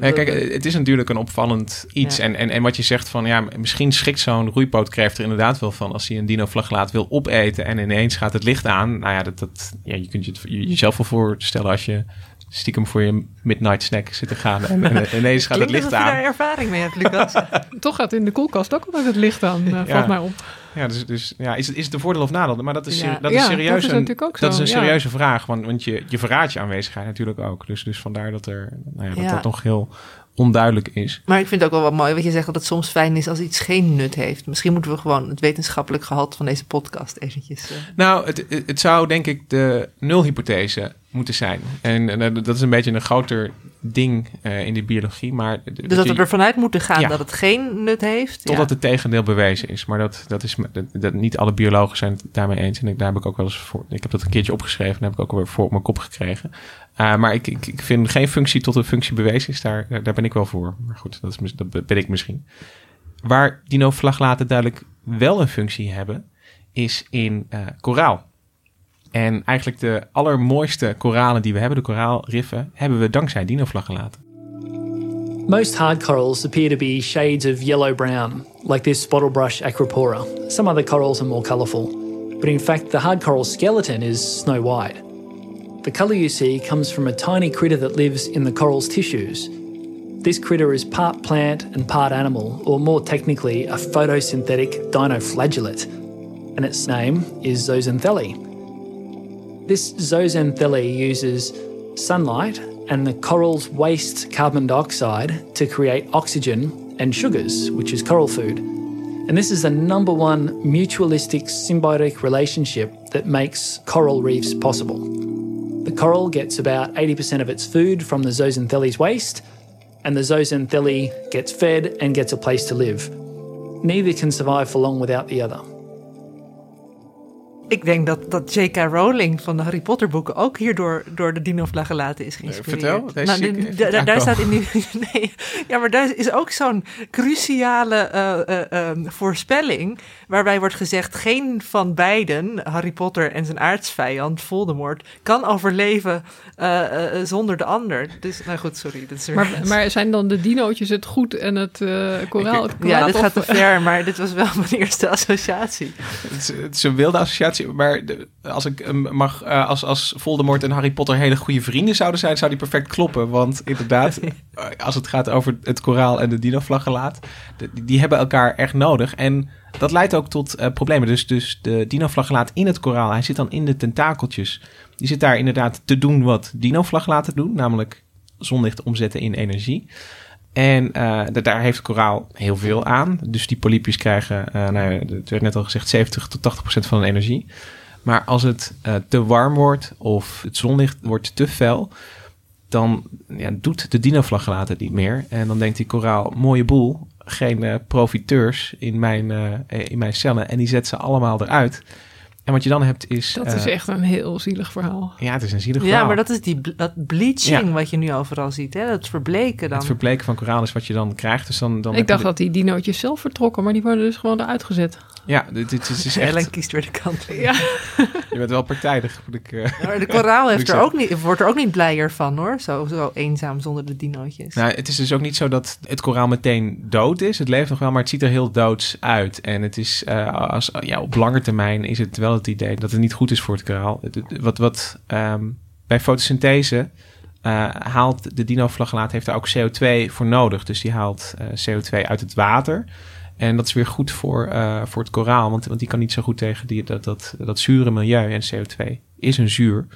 Nee, kijk, het is natuurlijk een opvallend iets. Ja. En, en, en wat je zegt van, ja, misschien schrikt zo'n roeipootkreeft er inderdaad wel van... als hij een dinoflagellaat wil opeten en ineens gaat het licht aan. Nou ja, dat, dat, ja je kunt je het je- jezelf wel voorstellen als je stiekem voor je midnight snack zit te gaan... en, en ineens gaat het licht alsof je daar aan. ervaring mee hebt, Lucas. Toch gaat in de koelkast ook altijd het licht aan, eh, Ja. valt mij op. Ja, dus, dus ja, is, het, is het een voordeel of nadeel? Maar dat is, Ja. dat Ja, is serieus dat is een, natuurlijk ook dat is zo, een ja. serieuze vraag. Want, want je, je verraadt je aanwezigheid natuurlijk ook. Dus, dus vandaar dat, er, nou ja, dat Ja. dat nog heel onduidelijk is. Maar ik vind het ook wel wat mooi wat je zegt dat het soms fijn is als iets geen nut heeft. Misschien moeten we gewoon het wetenschappelijk gehalte van deze podcast eventjes... eh, Nou, het, het- zou denk ik de nulhypothese moeten zijn. En, en, eh, dat is een beetje een groter ding eh, in de biologie. Maar Dus dat we ervan uit moeten gaan Ja. dat het geen nut heeft. Totdat ja. het tegendeel bewezen is. Maar dat, dat is dat, dat, niet alle biologen zijn het daarmee eens. En ik, daar heb ik ook wel eens voor. Ik heb dat een keertje opgeschreven. En heb ik ook weer voor op mijn kop gekregen. Uh, maar ik, ik, ik vind geen functie tot een functie bewezen is. Daar, daar ben ik wel voor. Maar goed, dat, is, dat ben ik misschien. Waar dinoflagellaten duidelijk wel een functie hebben, is in uh, koraal. En eigenlijk de allermooiste koralen die we hebben, de koraalriffen, hebben we dankzij dinoflagellaten. Most hard corals appear to be shades of yellow brown, like this spottlebrush acropora. Some other corals are more colourful, but in fact, the hard coral skeleton is snow white. The colour you see comes from a tiny critter that lives in the coral's tissues. This critter is part plant and part animal, or more technically, a photosynthetic dinoflagellate, and its name is zooxanthellae. This zooxanthellae uses sunlight and the coral's waste carbon dioxide to create oxygen and sugars, which is coral food. And this is the number one mutualistic symbiotic relationship that makes coral reefs possible. Coral gets about 80% of its food from the zooxanthellae's waste, and the zooxanthellae gets fed and gets a place to live. Neither can survive for long without the other. Ik denk dat, dat J.K. Rowling van de Harry Potter boeken ook hierdoor door de dinoflagellaten is geïnspireerd. vertel, nou, daar, daar aankomen. staat in die, nee, ja, maar daar is ook zo'n cruciale eh, eh, eh, voorspelling waarbij wordt gezegd geen van beiden, Harry Potter en zijn aardsvijand Voldemort, kan overleven eh, eh, zonder de ander. Dus, nou goed, sorry. Dat is weer- Maar, maar zijn dan de dinootjes het goed en het eh, koraal het kwaad? ja, dit of- gaat te ver, maar dit was wel mijn eerste associatie. Het is, het is een wilde associatie, situatie. Maar als ik mag, eh, als, als Voldemort en Harry Potter hele goede vrienden zouden zijn, zou die perfect kloppen. Want inderdaad, eh, als het gaat over het koraal en de dinoflagellaat, de- die, hebben elkaar echt nodig. En dat leidt ook tot eh, problemen. Dus, dus de dinoflagellaat in het koraal, hij zit dan in de tentakeltjes. Die zit daar inderdaad te doen wat dinoflagellaten doen, namelijk zonlicht omzetten in energie. En eh, da- daar heeft koraal heel veel aan. Dus die polypjes krijgen, eh, nou, het werd net al gezegd, 70 tot 80 procent van hun energie. Maar als het eh, te warm wordt of het zonlicht wordt te fel, dan ja, doet de dinoflagellaat het niet meer. En dan denkt die koraal, mooie boel, geen profiteurs in mijn, in mijn cellen. En die zet ze allemaal eruit. En wat je dan hebt is... Dat is eh, echt een heel zielig verhaal. Ja, het is een zielig Ja, verhaal. maar dat is die dat bleaching Ja. wat je nu overal ziet. Hè? Dat verbleken dan. Het verbleken van koraal is wat je dan krijgt. Dus dan, dan ik dacht de- dat die dinootjes zelf vertrokken, maar die worden dus gewoon eruit gezet. Ja, dit, dit is, is echt... Ellen kiest weer de kant. Ja. Je bent wel partijdig, moet ik... eh, Maar de koraal heeft er ook niet, wordt er ook niet blijer van hoor. Zo, zo eenzaam zonder de dinootjes. Nou, het is dus ook niet zo dat het koraal meteen dood is. Het leeft nog wel, maar het ziet er heel doods uit. En het is, eh, als, ja, op lange termijn is het wel het idee dat het niet goed is voor het koraal. Wat, wat ehm, bij fotosynthese eh, haalt de dinoflagellaat heeft daar ook CO2 voor nodig. Dus die haalt eh, CO2 uit het water. En dat is weer goed voor, eh, voor het koraal, want, want die kan niet zo goed tegen die, dat, dat, dat zure milieu. En CO2 is een zuur.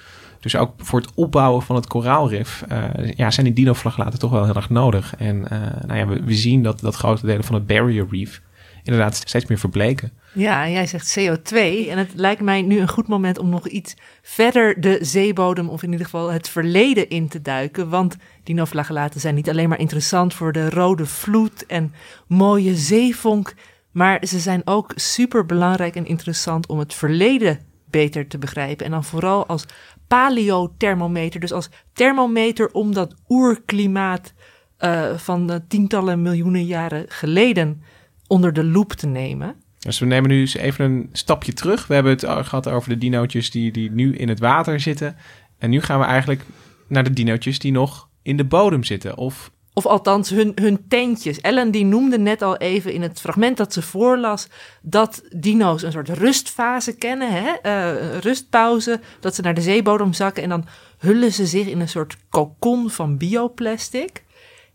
Dus ook voor het opbouwen van het koraalrif eh, ja, zijn die dinoflagellaten toch wel heel erg nodig. En eh, nou ja, we, we zien dat, dat grote delen van het barrier reef inderdaad steeds meer verbleken. Ja, jij zegt CO2. En het lijkt mij nu een goed moment om nog iets verder de zeebodem, of in ieder geval het verleden in te duiken. Want dinoflagellaten zijn niet alleen maar interessant voor de rode vloed en mooie zeevonk. Maar ze zijn ook super belangrijk en interessant om het verleden beter te begrijpen. En dan vooral als paleothermometer. Dus als thermometer om dat oerklimaat eh, van tientallen miljoenen jaren geleden onder de loep te nemen. Dus we nemen nu eens even een stapje terug. We hebben het gehad over de dinootjes die, die nu in het water zitten. En nu gaan we eigenlijk naar de dinootjes die nog in de bodem zitten. Of Of althans hun, hun tentjes. Ellen die noemde net al even in het fragment dat ze voorlas... dat dino's een soort rustfase kennen, hè? eh, rustpauze. Dat ze naar de zeebodem zakken en dan hullen ze zich in een soort kokon van bioplastic.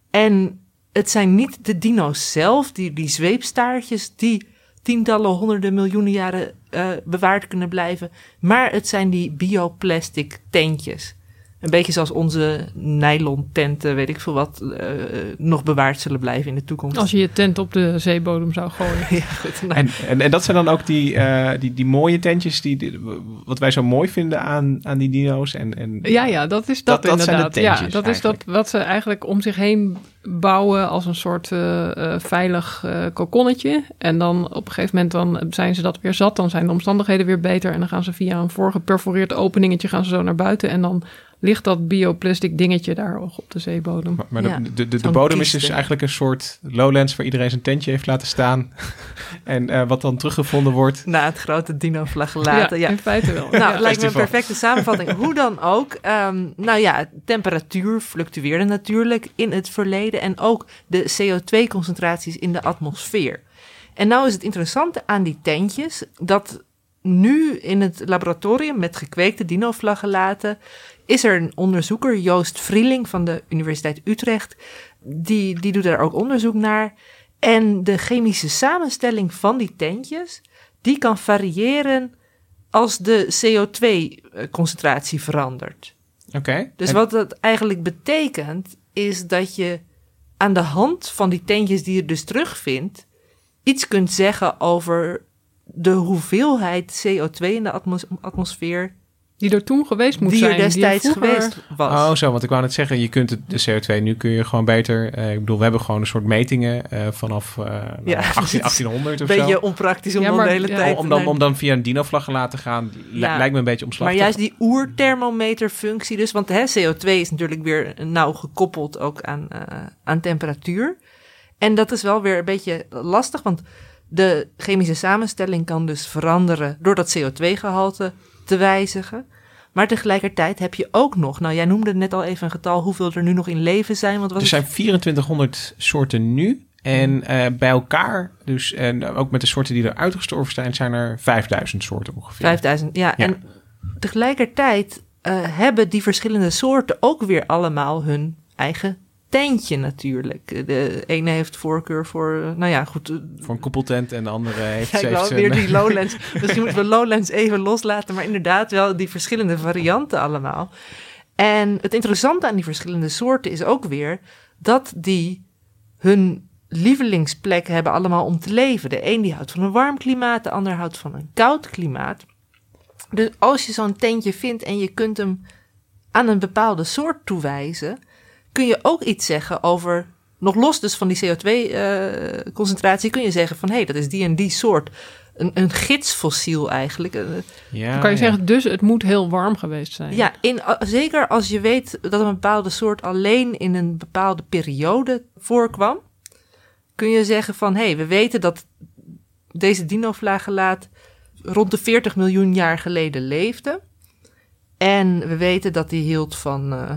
En het zijn niet de dino's zelf, die, die zweepstaartjes... die tientallen, honderden miljoenen jaren eh, bewaard kunnen blijven... maar het zijn die bioplastic tentjes... Een beetje zoals onze nylon tenten, weet ik veel wat, eh, nog bewaard zullen blijven in de toekomst. Als je je tent op de zeebodem zou gooien. ja, goed. Nou, En, en, en dat zijn dan ook die, eh, die, die mooie tentjes, die, die- wat wij zo mooi vinden aan, aan die dino's. En, en Ja, ja, dat is dat, Dat- dat zijn de inderdaad. ja, tentjes dat is dat wat ze eigenlijk om zich heen bouwen als een soort eh, veilig eh kokonnetje. En dan op een gegeven moment dan zijn ze dat weer zat. Dan zijn de omstandigheden weer beter. En dan gaan ze via een voorgeperforeerd openingetje gaan ze zo naar buiten. En dan ligt dat bioplastic dingetje daar op de zeebodem. Maar, maar de- Ja, de, de, bodem is dus eigenlijk een soort lowlands waar iedereen zijn tentje heeft laten staan. en eh, wat dan teruggevonden wordt. na het grote dino-flagellaten. ja, Ja, in feite wel. Nou, Ja. lijkt me een perfecte samenvatting. Hoe dan ook. ehm, nou ja, temperatuur fluctueerde natuurlijk in het verleden. En ook de CO2-concentraties in de atmosfeer. En nou is het interessante aan die tentjes... dat nu in het laboratorium met gekweekte dinoflagellaten... is er een onderzoeker, Joost Vrieling van de Universiteit Utrecht... die, die doet daar ook onderzoek naar... En de chemische samenstelling van die tentjes, die kan variëren als de CO2-concentratie verandert. Oké. Dus En- wat dat eigenlijk betekent, is dat je aan de hand van die tentjes die je dus terugvindt, iets kunt zeggen over de hoeveelheid CO2 in de atmos- atmosfeer Die er toen geweest moet die zijn. er destijds vroeger- geweest was. Oh, zo, want ik wou net zeggen, je kunt het, de CO2 nu kun je gewoon beter. eh, ik bedoel, we hebben gewoon een soort metingen eh, vanaf eh, nou, Ja, 18, het is 1800 of Beetje zo. onpraktisch om Ja, dan maar- de hele ja, tijd... om, dan, om dan via een dinoflagellaat te gaan, lijkt me een beetje Maar omslachtig. juist die oerthermometerfunctie dus, want hè, CO2 is natuurlijk weer nauw gekoppeld ook aan, eh, aan temperatuur. En dat is wel weer een beetje lastig, want de chemische samenstelling kan dus veranderen door dat CO2-gehalte te wijzigen. Maar tegelijkertijd heb je ook nog, nou jij noemde net al even een getal hoeveel er nu nog in leven zijn. Want er zijn 2400 soorten nu En uh, bij elkaar, dus en ook met de soorten die er uitgestorven zijn, zijn er 5000 soorten ongeveer. 5000, ja. ja. En tegelijkertijd uh, hebben die verschillende soorten ook weer allemaal hun eigen tentje natuurlijk. De ene heeft voorkeur voor, nou ja, goed. Voor een koepeltent en de andere heeft... Ja, ik weer die Lowlands. Misschien moeten we Lowlands even loslaten, maar inderdaad wel die verschillende varianten allemaal. En het interessante aan die verschillende soorten is ook weer dat die hun lievelingsplek hebben allemaal om te leven. De een die houdt van een warm klimaat, de ander houdt van een koud klimaat. Dus als je zo'n tentje vindt en je kunt hem aan een bepaalde soort toewijzen, kun je ook iets zeggen over, nog los dus van die CO2-concentratie, kun je zeggen van hé, hey, dat is die en die soort. Een, een gidsfossiel eigenlijk. Ja, Dan kan je zeggen, dus het moet heel warm geweest zijn. Ja, in, zeker als je weet dat een bepaalde soort alleen in een bepaalde periode voorkwam, kun je zeggen van hé, hey, we weten dat deze dinoflagellaat rond de 40 miljoen jaar geleden leefde. En we weten dat die hield van uh,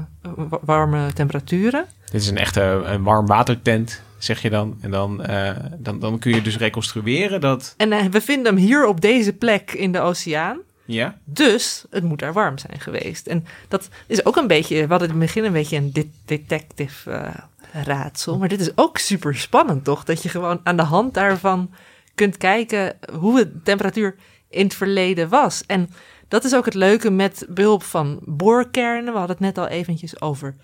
warme temperaturen. Dit is een echte een warm watertent, zeg je dan. En dan, uh, dan, dan kun je dus reconstrueren dat... En uh, we vinden hem hier op deze plek in de oceaan. Ja. Dus het moet daar warm zijn geweest. En dat is ook een beetje, we hadden in het begin een beetje een de detective raadsel. Maar dit is ook super spannend, toch? Dat je gewoon aan de hand daarvan kunt kijken hoe de temperatuur in het verleden was. En dat is ook het leuke met behulp van boorkernen. We hadden het net al eventjes over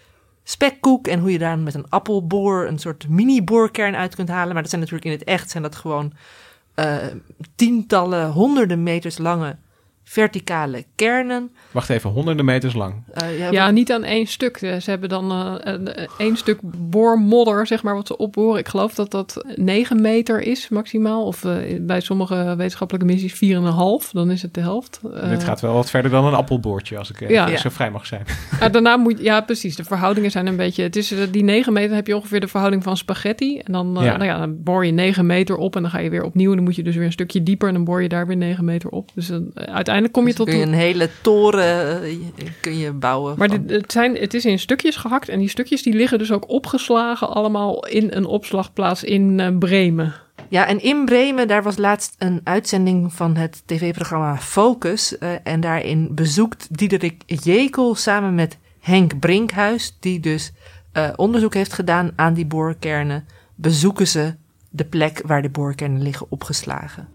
spekkoek en hoe je daar met een appelboor een soort mini-boorkern uit kunt halen. Maar dat zijn natuurlijk in het echt zijn dat gewoon uh, tientallen, honderden meters lange verticale kernen. Wacht even, honderden meters lang. Uh, ja, ja, niet aan één stuk. Ze hebben dan uh, één stuk boormodder, zeg maar, wat ze opboren. Ik geloof dat dat 9 meter is maximaal. Of uh, bij sommige wetenschappelijke missies 4,5. Dan is het de helft. Dit gaat wel wat verder dan een appelboortje, als ik ja. zo vrij mag zijn. Ja, daarna moet ja, precies. De verhoudingen zijn een beetje. Het is die 9 meter heb je ongeveer de verhouding van spaghetti. En dan, ja. Nou ja, dan boor je 9 meter op en dan ga je weer opnieuw. En dan moet je dus weer een stukje dieper en dan boor je daar weer 9 meter op. Dus uiteindelijk uiteindelijk kom je dus tot... Kun je een hele toren eh, kun je bouwen. Maar dit, het, zijn, het is in stukjes gehakt en die stukjes die liggen dus ook opgeslagen allemaal in een opslagplaats in uh, Bremen. Ja, en in Bremen, daar was laatst een uitzending van het tv-programma Focus. Uh, en daarin bezoekt Diederik Jekel samen met Henk Brinkhuis, die dus uh, onderzoek heeft gedaan aan die boorkernen, bezoeken ze de plek waar de boorkernen liggen opgeslagen.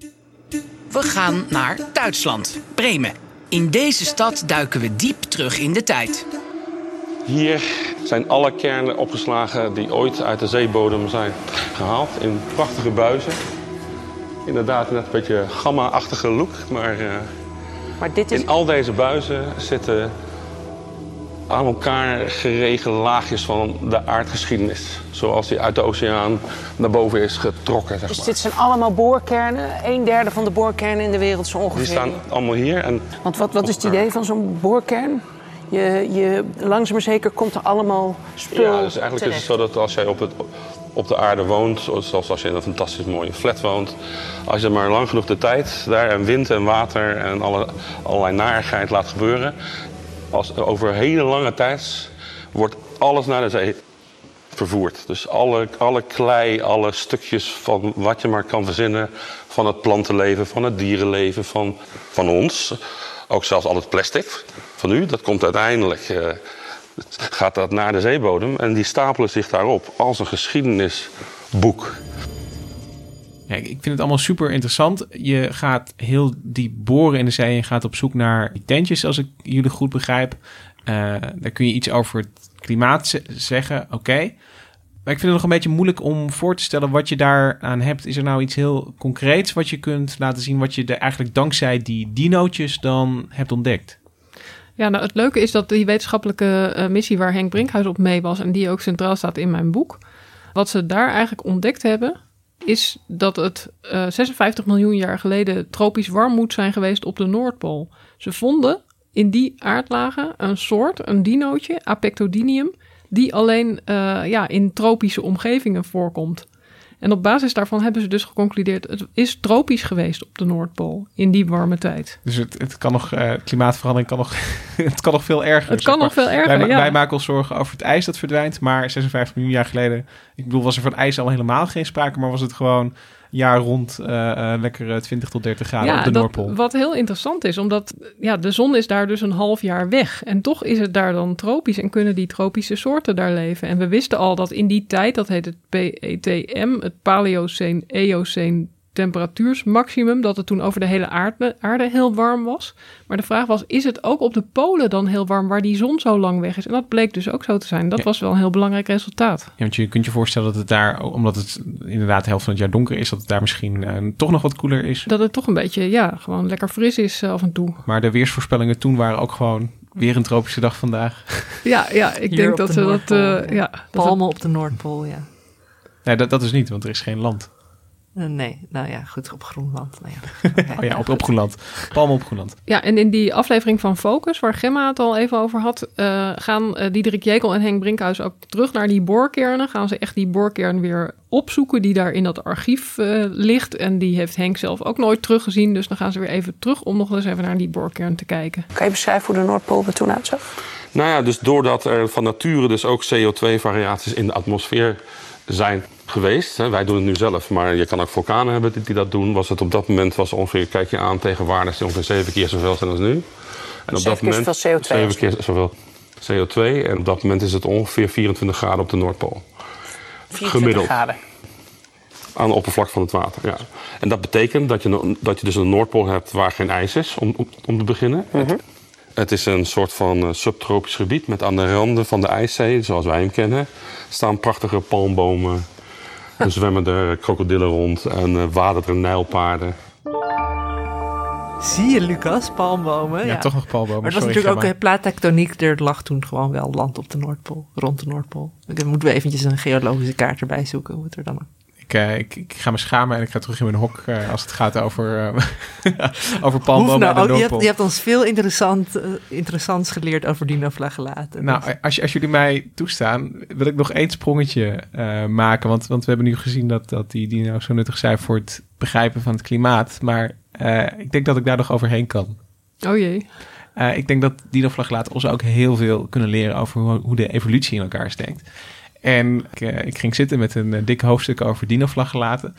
We gaan naar Duitsland, Bremen. In deze stad duiken we diep terug in de tijd. Hier zijn alle kernen opgeslagen die ooit uit de zeebodem zijn gehaald in prachtige buizen. Inderdaad, net een beetje gamma-achtige look, maar, uh, maar dit is... in al deze buizen zitten aan elkaar geregelde laagjes van de aardgeschiedenis. Zoals die uit de oceaan naar boven is getrokken. Zeg dus dit zijn allemaal boorkernen? Een derde van de boorkernen in de wereld zo ongeveer? Die staan allemaal hier. En Want wat, wat is het idee van zo'n boorkern? Je, je, langzaam maar zeker komt er allemaal spul Ja, dus eigenlijk terecht. is het zo dat als jij op, het, op de aarde woont... zoals als je in een fantastisch mooie flat woont... als je maar lang genoeg de tijd daar en wind en water en alle, allerlei narigheid laat gebeuren over hele lange tijd wordt alles naar de zee vervoerd. Dus alle, alle klei, alle stukjes van wat je maar kan verzinnen... van het plantenleven, van het dierenleven, van, van ons. Ook zelfs al het plastic van u, dat komt uiteindelijk... Uh, gaat dat naar de zeebodem en die stapelen zich daarop als een geschiedenisboek. Ik vind het allemaal super interessant. Je gaat heel diep boren in de zee en gaat op zoek naar tentjes, als ik jullie goed begrijp. Uh, daar kun je iets over het klimaat zeggen, oké. Maar ik vind het nog een beetje moeilijk om voor te stellen wat je daaraan hebt. Is er nou iets heel concreets wat je kunt laten zien, wat je er eigenlijk dankzij die dinootjes dan hebt ontdekt? Ja, nou het leuke is dat die wetenschappelijke uh, missie waar Henk Brinkhuis op mee was en die ook centraal staat in mijn boek, wat ze daar eigenlijk ontdekt hebben, is dat het uh, 56 miljoen jaar geleden tropisch warm moet zijn geweest op de Noordpool. Ze vonden in die aardlagen een soort, een dinootje, Apectodinium, die alleen uh, ja, in tropische omgevingen voorkomt. En op basis daarvan hebben ze dus geconcludeerd... het is tropisch geweest op de Noordpool in die warme tijd. Dus het, het kan nog, uh, klimaatverandering kan nog, het kan nog veel erger. Het kan nog veel erger, wij, ja. wij maken ons zorgen over het ijs dat verdwijnt, maar 56 miljoen jaar geleden... Ik bedoel, was er van ijs al helemaal geen sprake, maar was het gewoon jaar rond uh, uh, lekker 20 tot 30 graden ja, op de dat, Noordpool. Wat heel interessant is, omdat ja, de zon is daar dus een half jaar weg. En toch is het daar dan tropisch en kunnen die tropische soorten daar leven. En we wisten al dat in die tijd, dat heet het PETM, het Paleoceen-Eoceen temperatuursmaximum, dat het toen over de hele aarde, aarde heel warm was. Maar de vraag was, is het ook op de polen dan heel warm waar die zon zo lang weg is? En dat bleek dus ook zo te zijn. Dat Ja. was wel een heel belangrijk resultaat. Ja, want je kunt je voorstellen dat het daar, omdat het inderdaad de helft van het jaar donker is, dat het daar misschien eh, toch nog wat koeler is. Dat het toch een beetje, ja, gewoon lekker fris is eh, af en toe. Maar de weersvoorspellingen toen waren ook gewoon weer een tropische dag vandaag. Ja, ja ik Hier denk dat de ze dat, eh, ja. ja. dat Palmen op de Noordpool, ja. Nee, dat, dat is niet, want er is geen land. Eh, nee, nou ja, goed, op Groenland. Nou ja. Oh ja, op, op Groenland. Palmen op Groenland. Ja, en in die aflevering van Focus, waar Gemma het al even over had, eh, gaan eh, Diederik Jekel en Henk Brinkhuis ook terug naar die boorkernen. Gaan ze echt die boorkern weer opzoeken die daar in dat archief ligt. En die heeft Henk zelf ook nooit teruggezien. Dus dan gaan ze weer even terug om nog eens even naar die boorkern te kijken. Kan je beschrijven hoe de Noordpool er toen uitzag? Nou ja, dus doordat er van nature dus ook CO2-variaties in de atmosfeer zijn geweest. Hè, wij doen het nu zelf, maar je kan ook vulkanen hebben die, dat doen. Was het op dat moment was ongeveer, kijk je aan tegen waarden die ongeveer zeven keer zoveel zijn als nu. En op Zeven keer zoveel CO2 Zeven keer zoveel CO2. En op dat moment is het ongeveer 24 graden op de Noordpool. 24 Gemiddeld. graden. Aan de oppervlak van het water, ja. En dat betekent dat je, dat je dus een Noordpool hebt waar geen ijs is, om, om, om te beginnen. het, het is een soort van eh, subtropisch gebied met aan de randen van de ijszee, zoals wij hem kennen, staan prachtige palmbomen. Er zwemmen er krokodillen rond en eh waden er nijlpaarden. Zie je, Lucas, palmbomen? Ja, toch nog palmbomen. Maar het was Sorry, natuurlijk ook plaattectoniek. Er lag toen gewoon wel land op de Noordpool, rond de Noordpool. Dan moeten we eventjes een geologische kaart erbij zoeken, hoe het er dan Ik, eh, ik, ik ga me schamen en ik ga terug in mijn hok eh, als het gaat over, eh over palmbomen nou en de ook- je, hebt, je hebt ons veel interessant, interessants geleerd over dinoflagellaten. Nou, als, als jullie mij toestaan, wil ik nog één sprongetje eh, maken. Want, want we hebben nu gezien dat, dat die dino's zo nuttig zijn voor het begrijpen van het klimaat. Maar eh, ik denk dat ik daar nog overheen kan. Oh jee. Eh, ik denk dat dinoflagellaten ons ook heel veel kunnen leren over hoe, hoe de evolutie in elkaar steekt. En ik, eh, ik ging zitten met een eh, dik hoofdstuk over dinoflagellaten.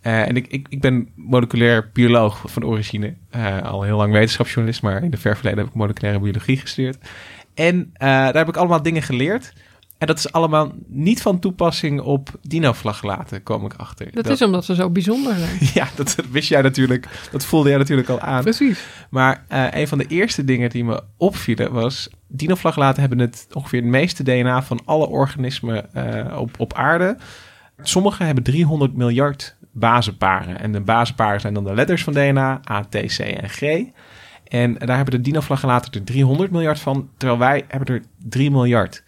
Eh, en ik, ik, ik ben moleculair bioloog van origine. Al heel lang wetenschapsjournalist, maar in de ver heb ik moleculaire biologie gestudeerd. En daar heb ik allemaal dingen geleerd. En dat is allemaal niet van toepassing op dinoflagellaten, kom ik achter. Dat, is omdat ze zo bijzonder zijn. Ja, dat wist jij natuurlijk. Dat voelde jij natuurlijk al aan. Precies. Maar eh, een van de eerste dingen die me opvielen was... dinoflagellaten hebben het ongeveer het meeste DNA van alle organismen eh, op, op aarde. Sommige hebben 300 miljard bazenparen. En de bazenparen zijn dan de letters van DNA, A, T, C en G. En daar hebben de dinoflagellaten er 300 miljard van, terwijl wij hebben er 3 miljard.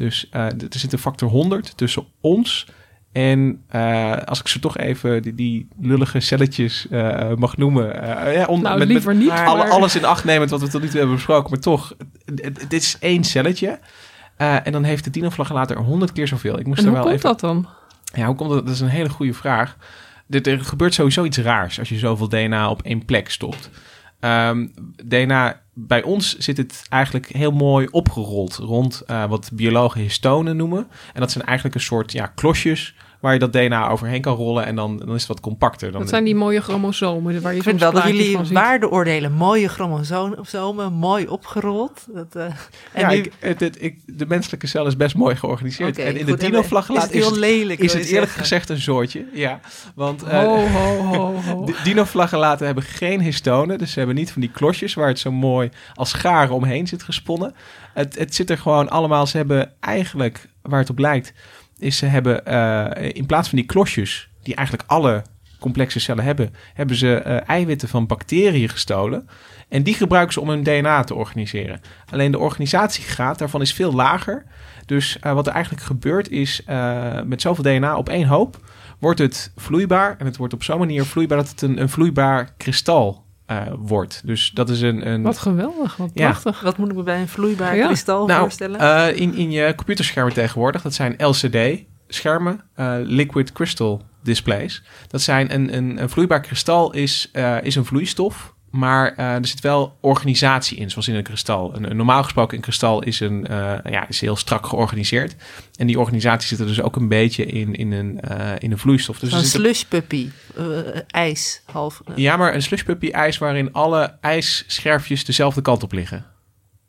Dus eh, er zit een factor 100 tussen ons en eh, als ik ze toch even die, die lullige celletjes eh, mag noemen. eh, ja, on- Nou, liever niet, Alle, maar- Alles in acht nemend wat we tot nu toe hebben besproken. Maar toch, dit is één celletje. En dan heeft de dinoflagellaat er 100 keer zoveel. Ik moest En er hoe wel komt even... dat dan? Ja, hoe komt dat? Dat is een hele goede vraag. Dit, er gebeurt sowieso iets raars als je zoveel DNA op één plek stopt. Ehm, DNA, bij ons zit het eigenlijk heel mooi opgerold rond eh, wat biologen histonen noemen. En dat zijn eigenlijk een soort ja, klosjes waar je dat DNA overheen kan rollen en dan, dan is het wat compacter. Dan Dat zijn die mooie chromosomen waar je Ik vind wel dat jullie van ziet. waarde oordelen. Mooie chromosomen, mooi opgerold. Dat, eh, en ja, nu- ik, het, het- ik, de menselijke cel is best mooi georganiseerd. En in de goed, en dinoflagellaat is het heel lelijk, is het eerlijk zeggen? gezegd een soortje. Ja, want eh, Ho, ho, ho, ho. de dinoflagellaten hebben geen histonen. Dus ze hebben niet van die klosjes waar het zo mooi als garen omheen zit gesponnen. Het, het zit er gewoon allemaal. Ze hebben eigenlijk, waar het op lijkt, is ze hebben eh, in plaats van die klosjes, die eigenlijk alle complexe cellen hebben, hebben ze eh, eiwitten van bacteriën gestolen. En die gebruiken ze om hun DNA te organiseren. Alleen de organisatiegraad daarvan is veel lager. Dus eh, wat er eigenlijk gebeurt is, met zoveel DNA op één hoop, wordt het vloeibaar. En het wordt op zo'n manier vloeibaar dat het een, een vloeibaar kristal eh, wordt. Dus dat is een... een Wat geweldig, wat Ja. prachtig. Wat moet ik me bij een vloeibaar Ja. kristal nou, voorstellen? eh, in, in je computerschermen tegenwoordig, dat zijn LCD-schermen, eh, liquid crystal displays. Dat zijn een, een, een vloeibaar kristal is, uh, is een vloeistof. Maar uh, er zit wel organisatie in, zoals in een kristal. Een, een normaal gesproken een kristal is, een, uh, ja, is heel strak georganiseerd. En die organisatie zit er dus ook een beetje in, in, een, in een vloeistof. Dus een slushpuppy, ijs half. Ja, maar een slushpuppy ijs waarin alle ijsscherfjes dezelfde kant op liggen.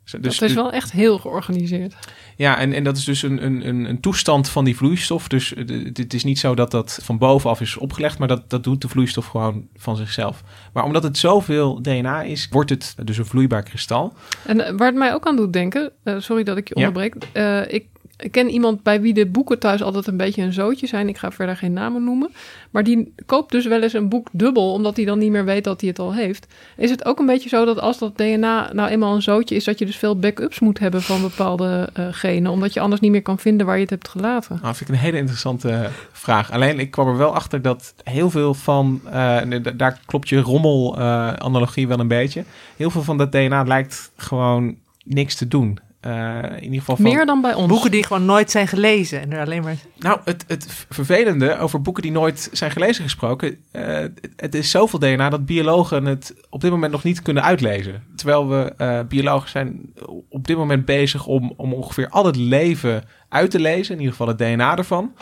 Dus, dat is wel echt heel georganiseerd. Ja, en, en dat is dus een, een, een toestand van die vloeistof. Dus het is niet zo dat dat van bovenaf is opgelegd, maar dat, dat doet de vloeistof gewoon van zichzelf. Maar omdat het zoveel DNA is, wordt het dus een vloeibaar kristal. En waar het mij ook aan doet denken, uh, sorry dat ik je onderbreek. Ja. Uh, ik ik ken iemand bij wie de boeken thuis altijd een beetje een zootje zijn. Ik ga verder geen namen noemen. Maar die koopt dus wel eens een boek dubbel, omdat hij dan niet meer weet dat hij het al heeft. Is het ook een beetje zo dat als dat DNA nou eenmaal een zootje is, dat je dus veel backups moet hebben van bepaalde uh, genen, omdat je anders niet meer kan vinden waar je het hebt gelaten? Nou, vind ik een hele interessante vraag. Alleen ik kwam er wel achter dat heel veel van, uh, daar klopt je rommel-analogie wel een beetje. Heel veel van dat DNA lijkt gewoon niks te doen. Uh, in ieder geval van Meer dan bij ons. Boeken die gewoon nooit zijn gelezen. En er alleen maar... Nou, het, het vervelende over boeken die nooit zijn gelezen gesproken. Uh, het is zoveel DNA dat biologen het op dit moment nog niet kunnen uitlezen. Terwijl we uh, biologen zijn op dit moment bezig om, om ongeveer al het leven uit te lezen. In ieder geval het DNA ervan.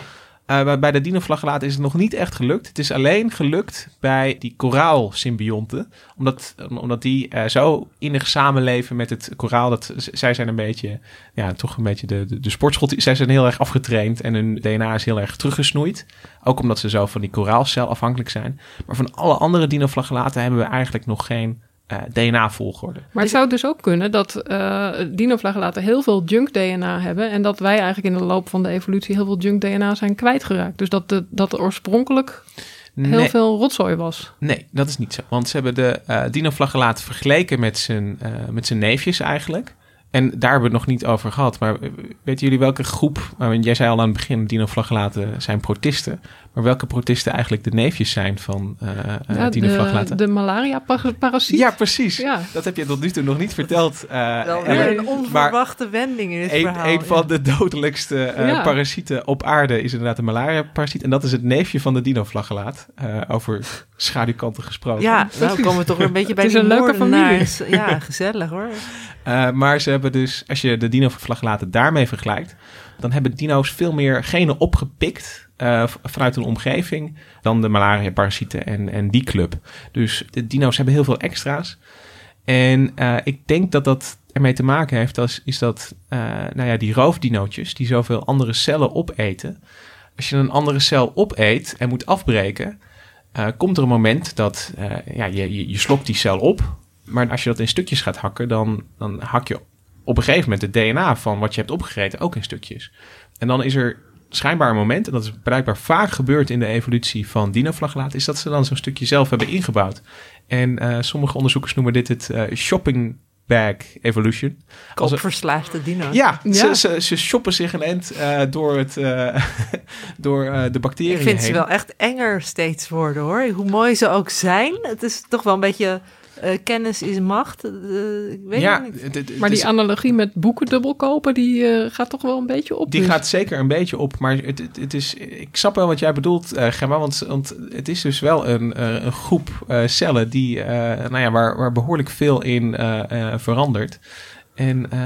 Uh, bij de dinoflagellaten is het nog niet echt gelukt. Het is alleen gelukt bij die koraalsymbionten. Omdat, omdat die uh, zo innig samenleven met het koraal. Dat, zij zijn een beetje, ja, toch een beetje de, de, sportschot. Zij zijn heel erg afgetraind en hun DNA is heel erg teruggesnoeid. Ook omdat ze zo van die koraalcel afhankelijk zijn. Maar van alle andere dinoflagellaten hebben we eigenlijk nog geen DNA-volgorde. Maar het zou dus ook kunnen dat uh, dinoflagellaten heel veel junk-DNA hebben... en dat wij eigenlijk in de loop van de evolutie heel veel junk-DNA zijn kwijtgeraakt. Dus dat, de, dat er oorspronkelijk heel nee. veel rotzooi was. Nee, dat is niet zo. Want ze hebben de uh, dinoflagellaten vergeleken met zijn, met zijn neefjes eigenlijk... En daar hebben we het nog niet over gehad. Maar weten jullie welke groep... Jij zei al aan het begin, dinoflagellaten zijn protisten. Maar welke protisten eigenlijk de neefjes zijn van uh, ja, dinoflagellaten? De, de malaria-parasiet. Ja, precies. Ja. Dat heb je tot nu toe nog niet verteld. Uh, Wel weer een onverwachte wending in het een, verhaal. Een van de dodelijkste uh, ja. parasieten op aarde is inderdaad de malaria-parasiet. En dat is het neefje van de dinoflagellaat. over schaduwkanten gesproken. Ja, nou komen we toch weer een beetje bij het is die een leuke familie. Ja, gezellig hoor. Uh, maar ze hebben dus, als je de dinoflagellaten daarmee vergelijkt, dan hebben dino's veel meer genen opgepikt uh, vanuit hun omgeving dan de malaria-parasieten en, en die club. Dus de dino's hebben heel veel extra's. En uh, ik denk dat dat ermee te maken heeft, als, is dat nou ja, die roofdinootjes die zoveel andere cellen opeten. Als je een andere cel opeet en moet afbreken, komt er een moment dat ja, je, je, je slokt die cel op maar als je dat in stukjes gaat hakken, dan, dan hak je op een gegeven moment het DNA van wat je hebt opgegeten ook in stukjes. En dan is er schijnbaar een moment, en dat is blijkbaar vaak gebeurd in de evolutie van dinoflagellaten, is dat ze dan zo'n stukje zelf hebben ingebouwd. En uh, sommige onderzoekers noemen dit het uh, shopping bag evolution. Kopverslaafde dino's. Ja, ja. Ze, ze, ze, shoppen zich een end uh, door, het, uh, door uh, de bacteriën Ik vind heen. ze wel echt enger steeds worden hoor. Hoe mooi ze ook zijn. Het is toch wel een beetje uh, kennis is macht. Uh, ik weet ja, het niet. maar die analogie met boeken dubbel kopen, die uh, gaat toch wel een beetje op. Die dus. gaat zeker een beetje op. Maar het, het, het, is, ik snap wel wat jij bedoelt, Gemma. Want, want het is dus wel een, een groep cellen die, nou ja, waar, waar behoorlijk veel in verandert. En uh,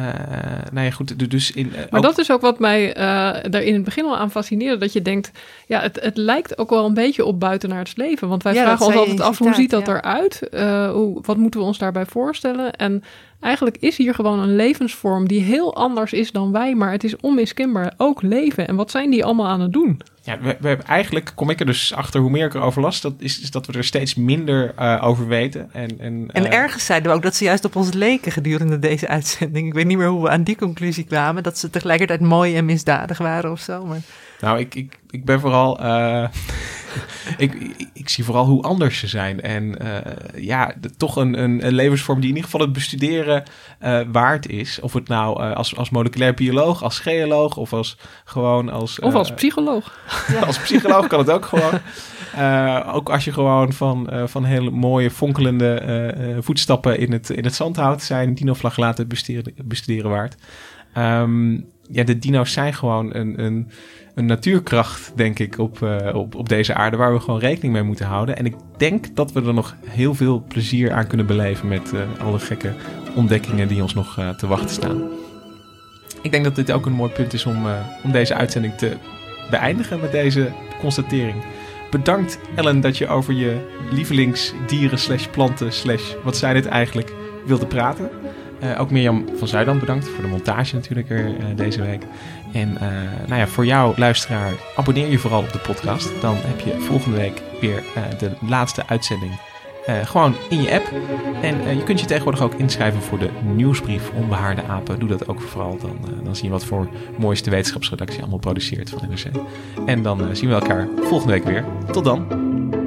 nou ja, goed, dus in... Uh, maar ook... dat is ook wat mij uh, daar in het begin al aan fascineerde. Dat je denkt, ja, het, het lijkt ook wel een beetje op buitenaards leven. Want wij ja, vragen ons altijd af, hoe ziet dat ja. eruit? hoe, wat moeten we ons daarbij voorstellen? En eigenlijk is hier gewoon een levensvorm die heel anders is dan wij. Maar het is onmiskenbaar ook leven. En wat zijn die allemaal aan het doen? Ja, we, we hebben eigenlijk, kom ik er dus achter hoe meer ik erover las, dat is, is dat we er steeds minder uh, over weten. En, en, En uh, ergens zeiden we ook dat ze juist op ons leken gedurende deze uitzending. Ik weet niet meer hoe we aan die conclusie kwamen, dat ze tegelijkertijd mooi en misdadig waren of zo. Maar... Nou, ik, ik, ik ben vooral. Uh, ik, ik, ik, zie vooral hoe anders ze zijn. En uh, ja, de, toch een, een, een, levensvorm die in ieder geval het bestuderen uh, waard is. Of het nou als, als moleculair bioloog, als geoloog of als gewoon als. of als psycholoog. Ja. als psycholoog kan het ook gewoon. ook als je gewoon van, van hele mooie fonkelende voetstappen in het, in het zand houdt, zijn dinoflagellaten bestuderen, bestuderen waard. Um, ja, de dino's zijn gewoon een, een, een natuurkracht, denk ik, op, uh, op, op deze aarde, waar we gewoon rekening mee moeten houden. En ik denk dat we er nog heel veel plezier aan kunnen beleven met uh, alle gekke ontdekkingen die ons nog uh, te wachten staan. Ik denk dat dit ook een mooi punt is om, om deze uitzending te beëindigen met deze constatering. Bedankt Ellen dat je over je lievelingsdieren slash planten slash wat zijn het eigenlijk wilde praten. Ook Mirjam van Zuidam bedankt voor de montage natuurlijk er, deze week. En uh, nou ja, voor jou luisteraar, abonneer je vooral op de podcast. Dan heb je volgende week weer de laatste uitzending gewoon in je app. En je kunt je tegenwoordig ook inschrijven voor de nieuwsbrief Onbehaarde Apen. Doe dat ook vooral, dan, dan zie je wat voor mooiste wetenschapsredactie allemaal produceert van NRC. En dan zien we elkaar volgende week weer. Tot dan!